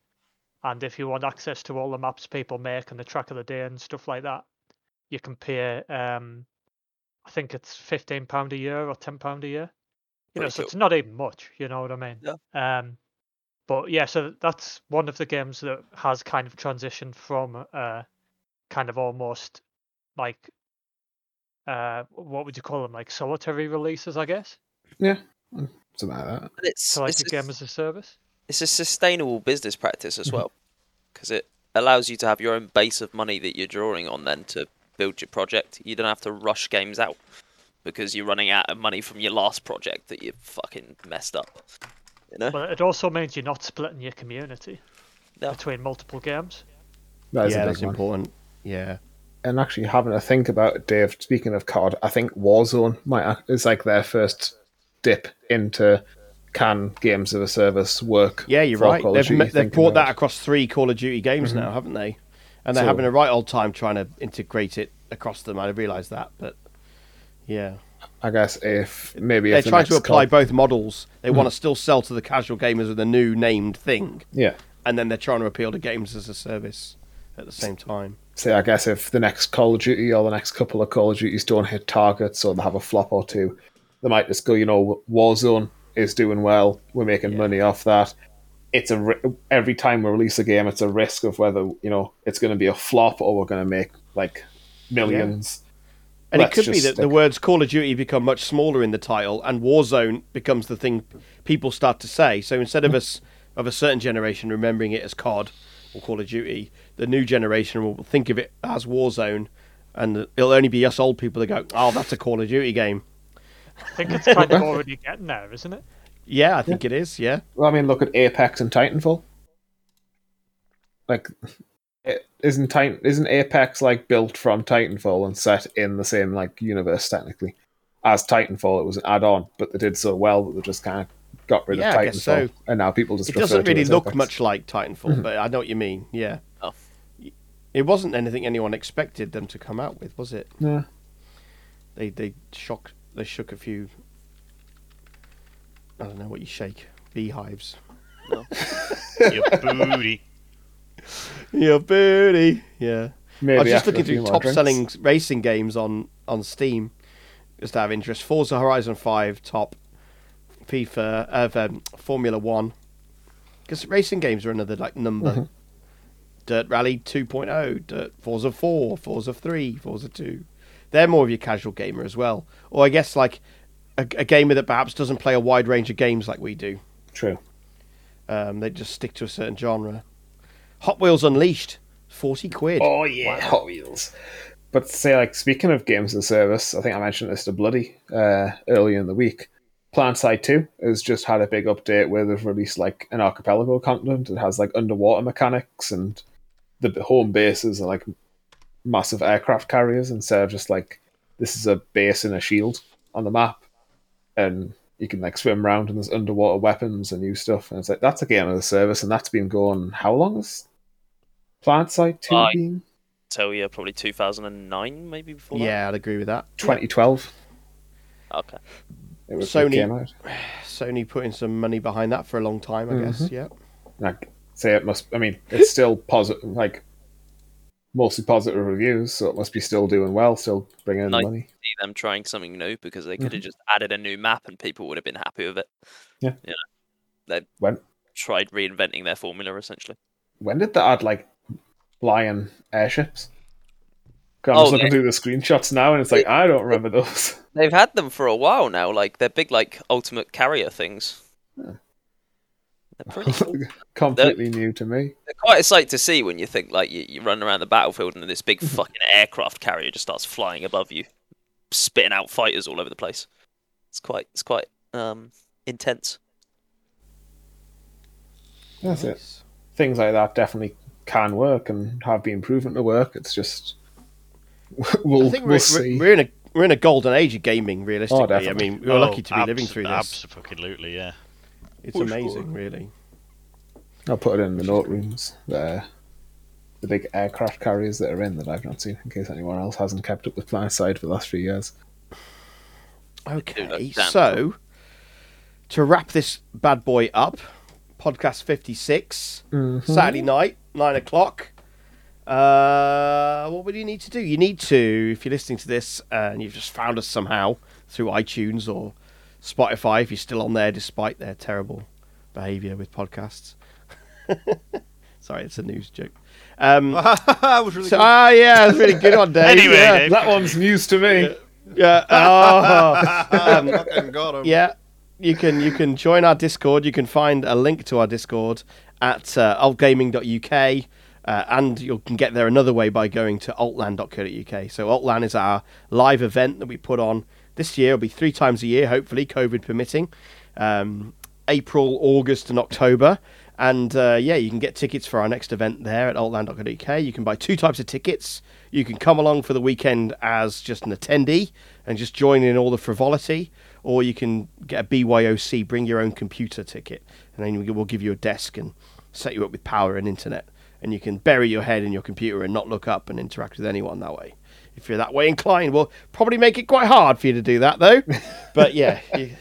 And if you want access to all the maps people make and the track of the day and stuff like that, you can pay. Um, I think it's fifteen pound a year or ten pound a year. You know, so cool. it's not even much. You know what I mean? Yeah. Um, but yeah, so that's one of the games that has kind of transitioned from uh, kind of almost like uh, what would you call them? Like solitary releases, I guess. Yeah, something like that. And it's So like it's, a game as a service. It's a sustainable business practice Mm-hmm. as well, because it allows you to have your own base of money that you're drawing on then to build your project. You don't have to rush games out because you're running out of money from your last project that you fucking messed up. You know? But it also means you're not splitting your community Yeah. between multiple games. That is yeah, a that's big one. important. Yeah. And actually, having to think about it, Dave. Speaking of COD, I think Warzone might act- is like their first dip into can games of a service work. Yeah, you're right. Call They've, Duty, they've brought that across three Call of Duty games mm-hmm. now, haven't they? And they're So- having a right old time trying to integrate it across them. I realise that, but yeah, I guess if maybe they're trying to apply COD both models. They want to hmm. still sell to the casual gamers with a new named thing, Yeah. and then they're trying to appeal to games as a service at the same time. say I guess if the next Call of Duty or the next couple of Call of Duties don't hit targets or they have a flop or two, they might just go, you know, Warzone is doing well, we're making money off that. It's a every time we release a game, it's a risk of whether you know it's going to be a flop or we're going to make like millions. And Let's it could be that the words Call of Duty become much smaller in the title, and Warzone becomes the thing people start to say. So instead of hmm. us of a certain generation remembering it as COD or Call of Duty, the new generation will think of it as Warzone, and it'll only be us old people that go, "Oh, that's a Call of Duty game." I think it's kind of already getting there, isn't it? Yeah, I think it is. Yeah, Well, I mean, look at Apex and Titanfall. Like, it, isn't Titan isn't Apex like built from Titanfall and set in the same like universe technically as Titanfall? It was an add-on, but they did so well that they just kind of got rid Yeah, of I guess Titanfall, so. and now people just it refer doesn't to it really as look Apex. much like Titanfall, mm-hmm. but I know what you mean. Yeah, Oh. it wasn't anything anyone expected them to come out with, was it? Yeah. They they shocked they shook a few. I don't know what you shake beehives. No. [LAUGHS] Your booty. Your booty. Yeah. Maybe I was just looking through top drinks. selling racing games on, on Steam just to have interest. Forza Horizon 5 top. FIFA, uh, um, Formula 1. Because racing games are another like number. Mm-hmm. Dirt Rally 2.0, Dirt Forza 4, Forza 3, Forza 2. They're more of your casual gamer as well. Or I guess like a, a gamer that perhaps doesn't play a wide range of games like we do. True. Um, they just stick to a certain genre. Hot Wheels Unleashed, 40 quid. Oh yeah, Hot Wheels. But say like speaking of games as a service, I think I mentioned this to Bloody uh, earlier in the week. PlanetSide 2 has just had a big update where they've released like an archipelago continent. It has like underwater mechanics and the home bases are like massive aircraft carriers instead of just like this is a base and a shield on the map. And you can like swim around and there's underwater weapons and new stuff. And it's like that's a game as a service and that's been going how long has PlanetSide 2 Like- been? Tell you probably 2009, maybe before that. Yeah, I'd agree with that. 2012. Okay. It was Sony- came out. [SIGHS] Sony putting some money behind that for a long time, I guess. Mm-hmm. Yeah. Like, say it must. I mean, it's still positive, like mostly positive reviews, so it must be still doing well, still bringing in Like- money. See them trying something new because they could have mm-hmm. just added a new map and people would have been happy with it. Yeah. You know, they When tried reinventing their formula essentially. when did they add like lion airships? I'm Oh, just looking through the screenshots now, and it's like I don't remember those. [LAUGHS] They've had them for a while now. Like they're big, like ultimate carrier things. Huh. [LAUGHS] They're pretty cool. Completely new to me. They're quite a sight to see when you think like you, you run around the battlefield and this big [LAUGHS] fucking aircraft carrier just starts flying above you, spitting out fighters all over the place. It's quite, it's quite um intense. That's it. Things like that definitely can work and have been proven to work. It's just [LAUGHS] we'll, I think we'll we're, see. we're, we're in a we're in a golden age of gaming. Realistically, I mean, we're lucky to be living through this. Absolutely, yeah. It's For amazing, sure. really. I'll put it in the note rooms. The the big aircraft carriers that are in that I've not seen, in case anyone else hasn't kept up with Planetside for the last few years. Okay, damn so to wrap this bad boy up, podcast 56, Saturday night, 9 o'clock. Uh, what would you need to do? You need to, if you're listening to this and you've just found us somehow through iTunes or Spotify, if you're still on there despite their terrible behaviour with podcasts. [LAUGHS] Sorry, it's a news joke. Um, [LAUGHS] that was really so, good. ah, yeah, it's really good one, Dave. Anyway, yeah. Dave. That one's news to me. Yeah. [LAUGHS] Oh. I fucking got him. Yeah, you can you can join our Discord. You can find a link to our Discord at uh, altgaming.uk, uh, and you can get there another way by going to altland.co.uk. So Altland is our live event that we put on this year. It'll be three times a year, hopefully, COVID permitting. Um, April, August, and October. And uh, yeah, you can get tickets for our next event there at altland.co.uk. You can buy two types of tickets. You can come along for the weekend as just an attendee and just join in all the frivolity, or you can get a BYOC, bring your own computer ticket, and then we'll give you a desk and set you up with power and internet. And you can bury your head in your computer and not look up and interact with anyone that way. If you're that way inclined, we'll probably make it quite hard for you to do that, though. [LAUGHS] but yeah, you,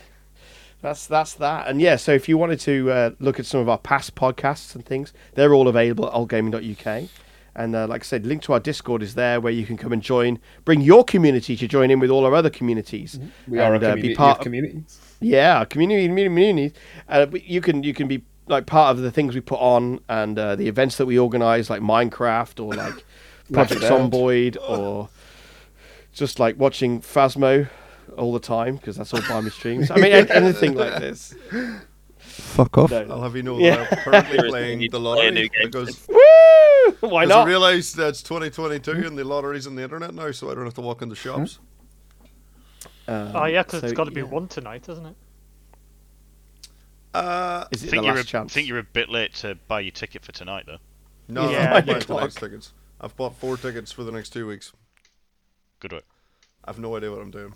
that's that's that. And yeah, so if you wanted to uh, look at some of our past podcasts and things, they're all available at altgaming.uk. And uh, like I said, link to our Discord is there where you can come and join, bring your community to join in with all our other communities. We are and, a uh, community be part of communities. yeah, community, community, community. Uh, you can you can be like part of the things we put on and uh, the events that we organise, like Minecraft or like [LAUGHS] Project Left 4 Dead. Zomboid or just like watching Phasmo all the time because that's all by my streams. I mean, [LAUGHS] anything like this. Fuck off. No. I'll have you know Yeah. that I'm currently playing the to play lottery because [LAUGHS] Woo! Why because I not? realised that it's 2022 and the lottery's on the internet now, so I don't have to walk in the shops. Um, Oh yeah, because it's so, got to be yeah. one tonight, isn't it? Uh, Is I it the think you're, a, chance? think you're a bit late to buy your ticket for tonight, though. no, Yeah. I've [LAUGHS] bought tickets. I've bought four tickets for the next two weeks. Good work. I've no idea what I'm doing.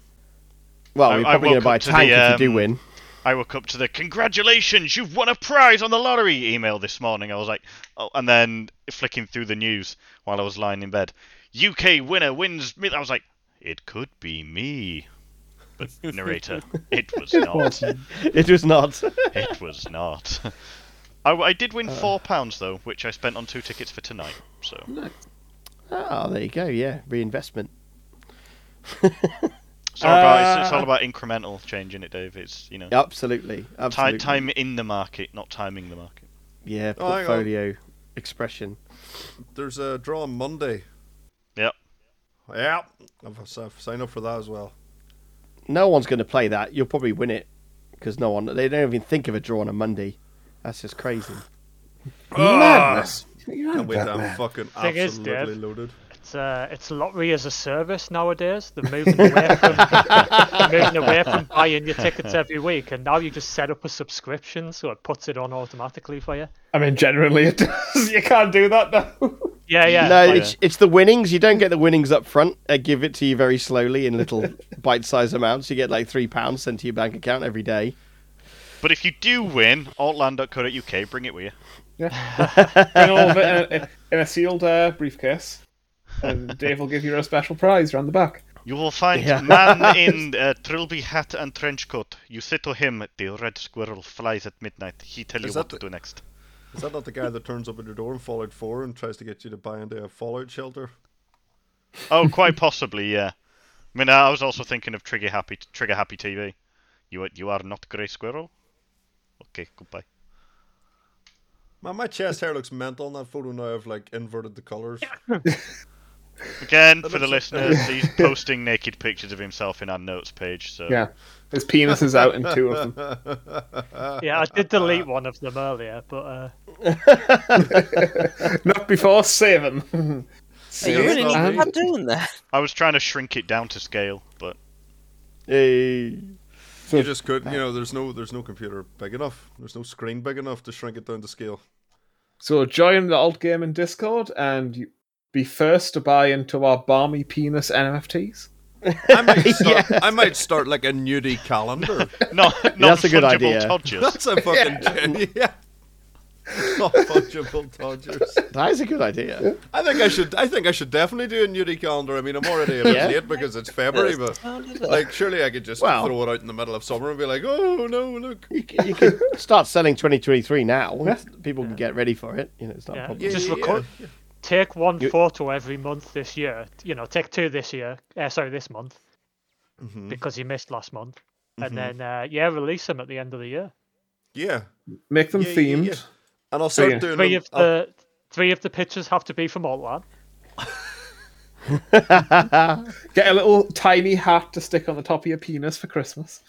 Well, I- we're probably going to buy a tank the, if you do um, win. I woke up to the congratulations, you've won a prize on the lottery email this morning. I was like, oh, and then flicking through the news while I was lying in bed. UK winner wins. mil- I was like, it could be me. But [LAUGHS] narrator, it was not. It was not. [LAUGHS] It was not. I, I did win four pounds though, which I spent on two tickets for tonight. So oh, there you go. Yeah, reinvestment. It's all about it's, it's Uh, all about incremental change in it, Dave. It's you know Absolutely. ti- Absolutely. time in the market, not timing the market. Yeah, Oh, portfolio expression. There's a draw on Monday. Yep. Yep. I've, I've signed up for that as well. No one's going to play that. You'll probably win it because no one. They don't even think of a draw on a Monday. That's just crazy. Madness. Can't wait. I'm fucking Thing is, absolutely loaded. It's uh, it's lottery as a service nowadays. They're moving away from [LAUGHS] they're moving away from buying your tickets every week, and now you just set up a subscription, so it puts it on automatically for you. I mean, generally it [LAUGHS] does. You can't do that now. Yeah, yeah. no, like- it's it's the winnings. You don't get the winnings up front. They give it to you very slowly in little [LAUGHS] bite-sized amounts. You get like three pounds sent to your bank account every day. But if you do win, altland.co.uk, bring it with you. Yeah. Bring all of it in a, in a sealed uh, briefcase, and Dave will give you a special prize around the back. You will find Yeah. man [LAUGHS] in uh, trilby hat and trench coat. You say to him, "The red squirrel flies at midnight." He tell you what that to do next. Is that not the guy that turns up at your door in Fallout 4 and tries to get you to buy into a Fallout shelter? Oh, quite [LAUGHS] possibly, yeah. I mean, I was also thinking of Trigger Happy Trigger Happy TV. You are, you are not Grey Squirrel. Okay, goodbye. Man, my chest hair looks mental in that photo now. I've like inverted the colours. [LAUGHS] Again, for the listeners, [LAUGHS] he's posting naked pictures of himself in our notes page. So Yeah. His penis is out in two of them. [LAUGHS] Yeah, I did delete one of them earlier, but uh, [LAUGHS] Not before seven. Are you really not me. not doing that? I was trying to shrink it down to scale, but Hey. you just couldn't. You know, there's no there's no computer big enough. There's no screen big enough to shrink it down to scale. So join the Alt Gaming Discord and you be first to buy into our Barmy penis NFTs. I might [LAUGHS] start, I might start like a nudie calendar. no, [LAUGHS] not [LAUGHS] That's a good idea. Todgers. That's a fucking yeah. Not fungible Dodgers. That is a good idea. I think I should. I think I should definitely do a nudie calendar. I mean, I'm already a bit Yeah. late because it's February, but oh, like, surely I could just Well- throw it out in the middle of summer and be like, "Oh no, look." You, c- you can start selling 2023 now. People can get ready for it. You know, it's not a yeah, problem. just yeah, record. Take one You- photo every month this year. You know, take two this year. Uh, sorry, this month Mhm. because you missed last month, and Mhm. then uh, yeah, release them at the end of the year. Yeah, Make them Yeah, yeah, themed. yeah. and I'll start yeah. doing Three them. of the three of the pictures have to be from Altland. [LAUGHS] Get a little tiny hat to stick on the top of your penis for Christmas.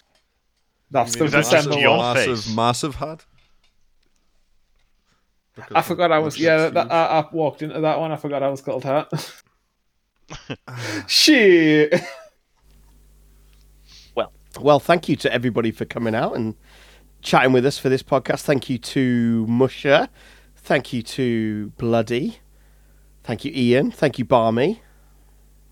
That's the I'll- That's just your massive, face. massive hat. Because I forgot I was yeah. That, I, I walked into that one. I forgot I was called hat. [LAUGHS] [LAUGHS] Shit. Well, well, thank you to everybody for coming out and chatting with us for this podcast. Thank you to Musher. Thank you to Bloody. Thank you, Ian. Thank you, Barmy.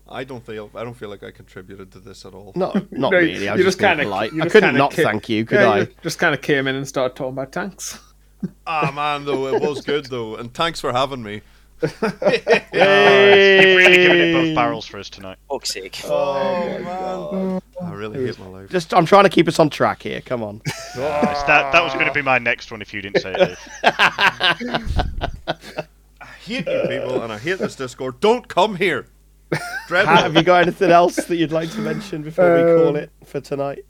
I don't feel. I don't feel like I contributed to this at all. No, [LAUGHS] not No, really. I was you just, just kinda- polite. you I couldn't not ki- thank you, could Yeah, I? you just kind of came in and started talking about tanks. [LAUGHS] Ah man, though it was good though, and thanks for having me. [LAUGHS] You've really given it both barrels for us tonight. Fuck's sake. Oh, man, I really hate my life. Just, I'm trying to keep us on track here. Come on. [LAUGHS] It's that that was going to be my next one if you didn't say it. I hate you people, and I hate this Discord. Don't come here. Dreadful. Have you got anything else that you'd like to mention before we call Um, it for tonight?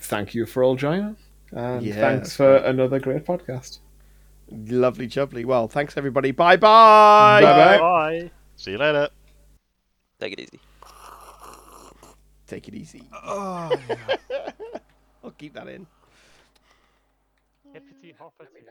Thank you for all joining. And Yeah, thanks that's for another great podcast. Lovely, jubbly. Well, thanks everybody. Bye bye. Bye-bye. See you later. Take it easy. Take it easy. Oh, yeah. [LAUGHS] I'll keep that in. Hippity hoppity.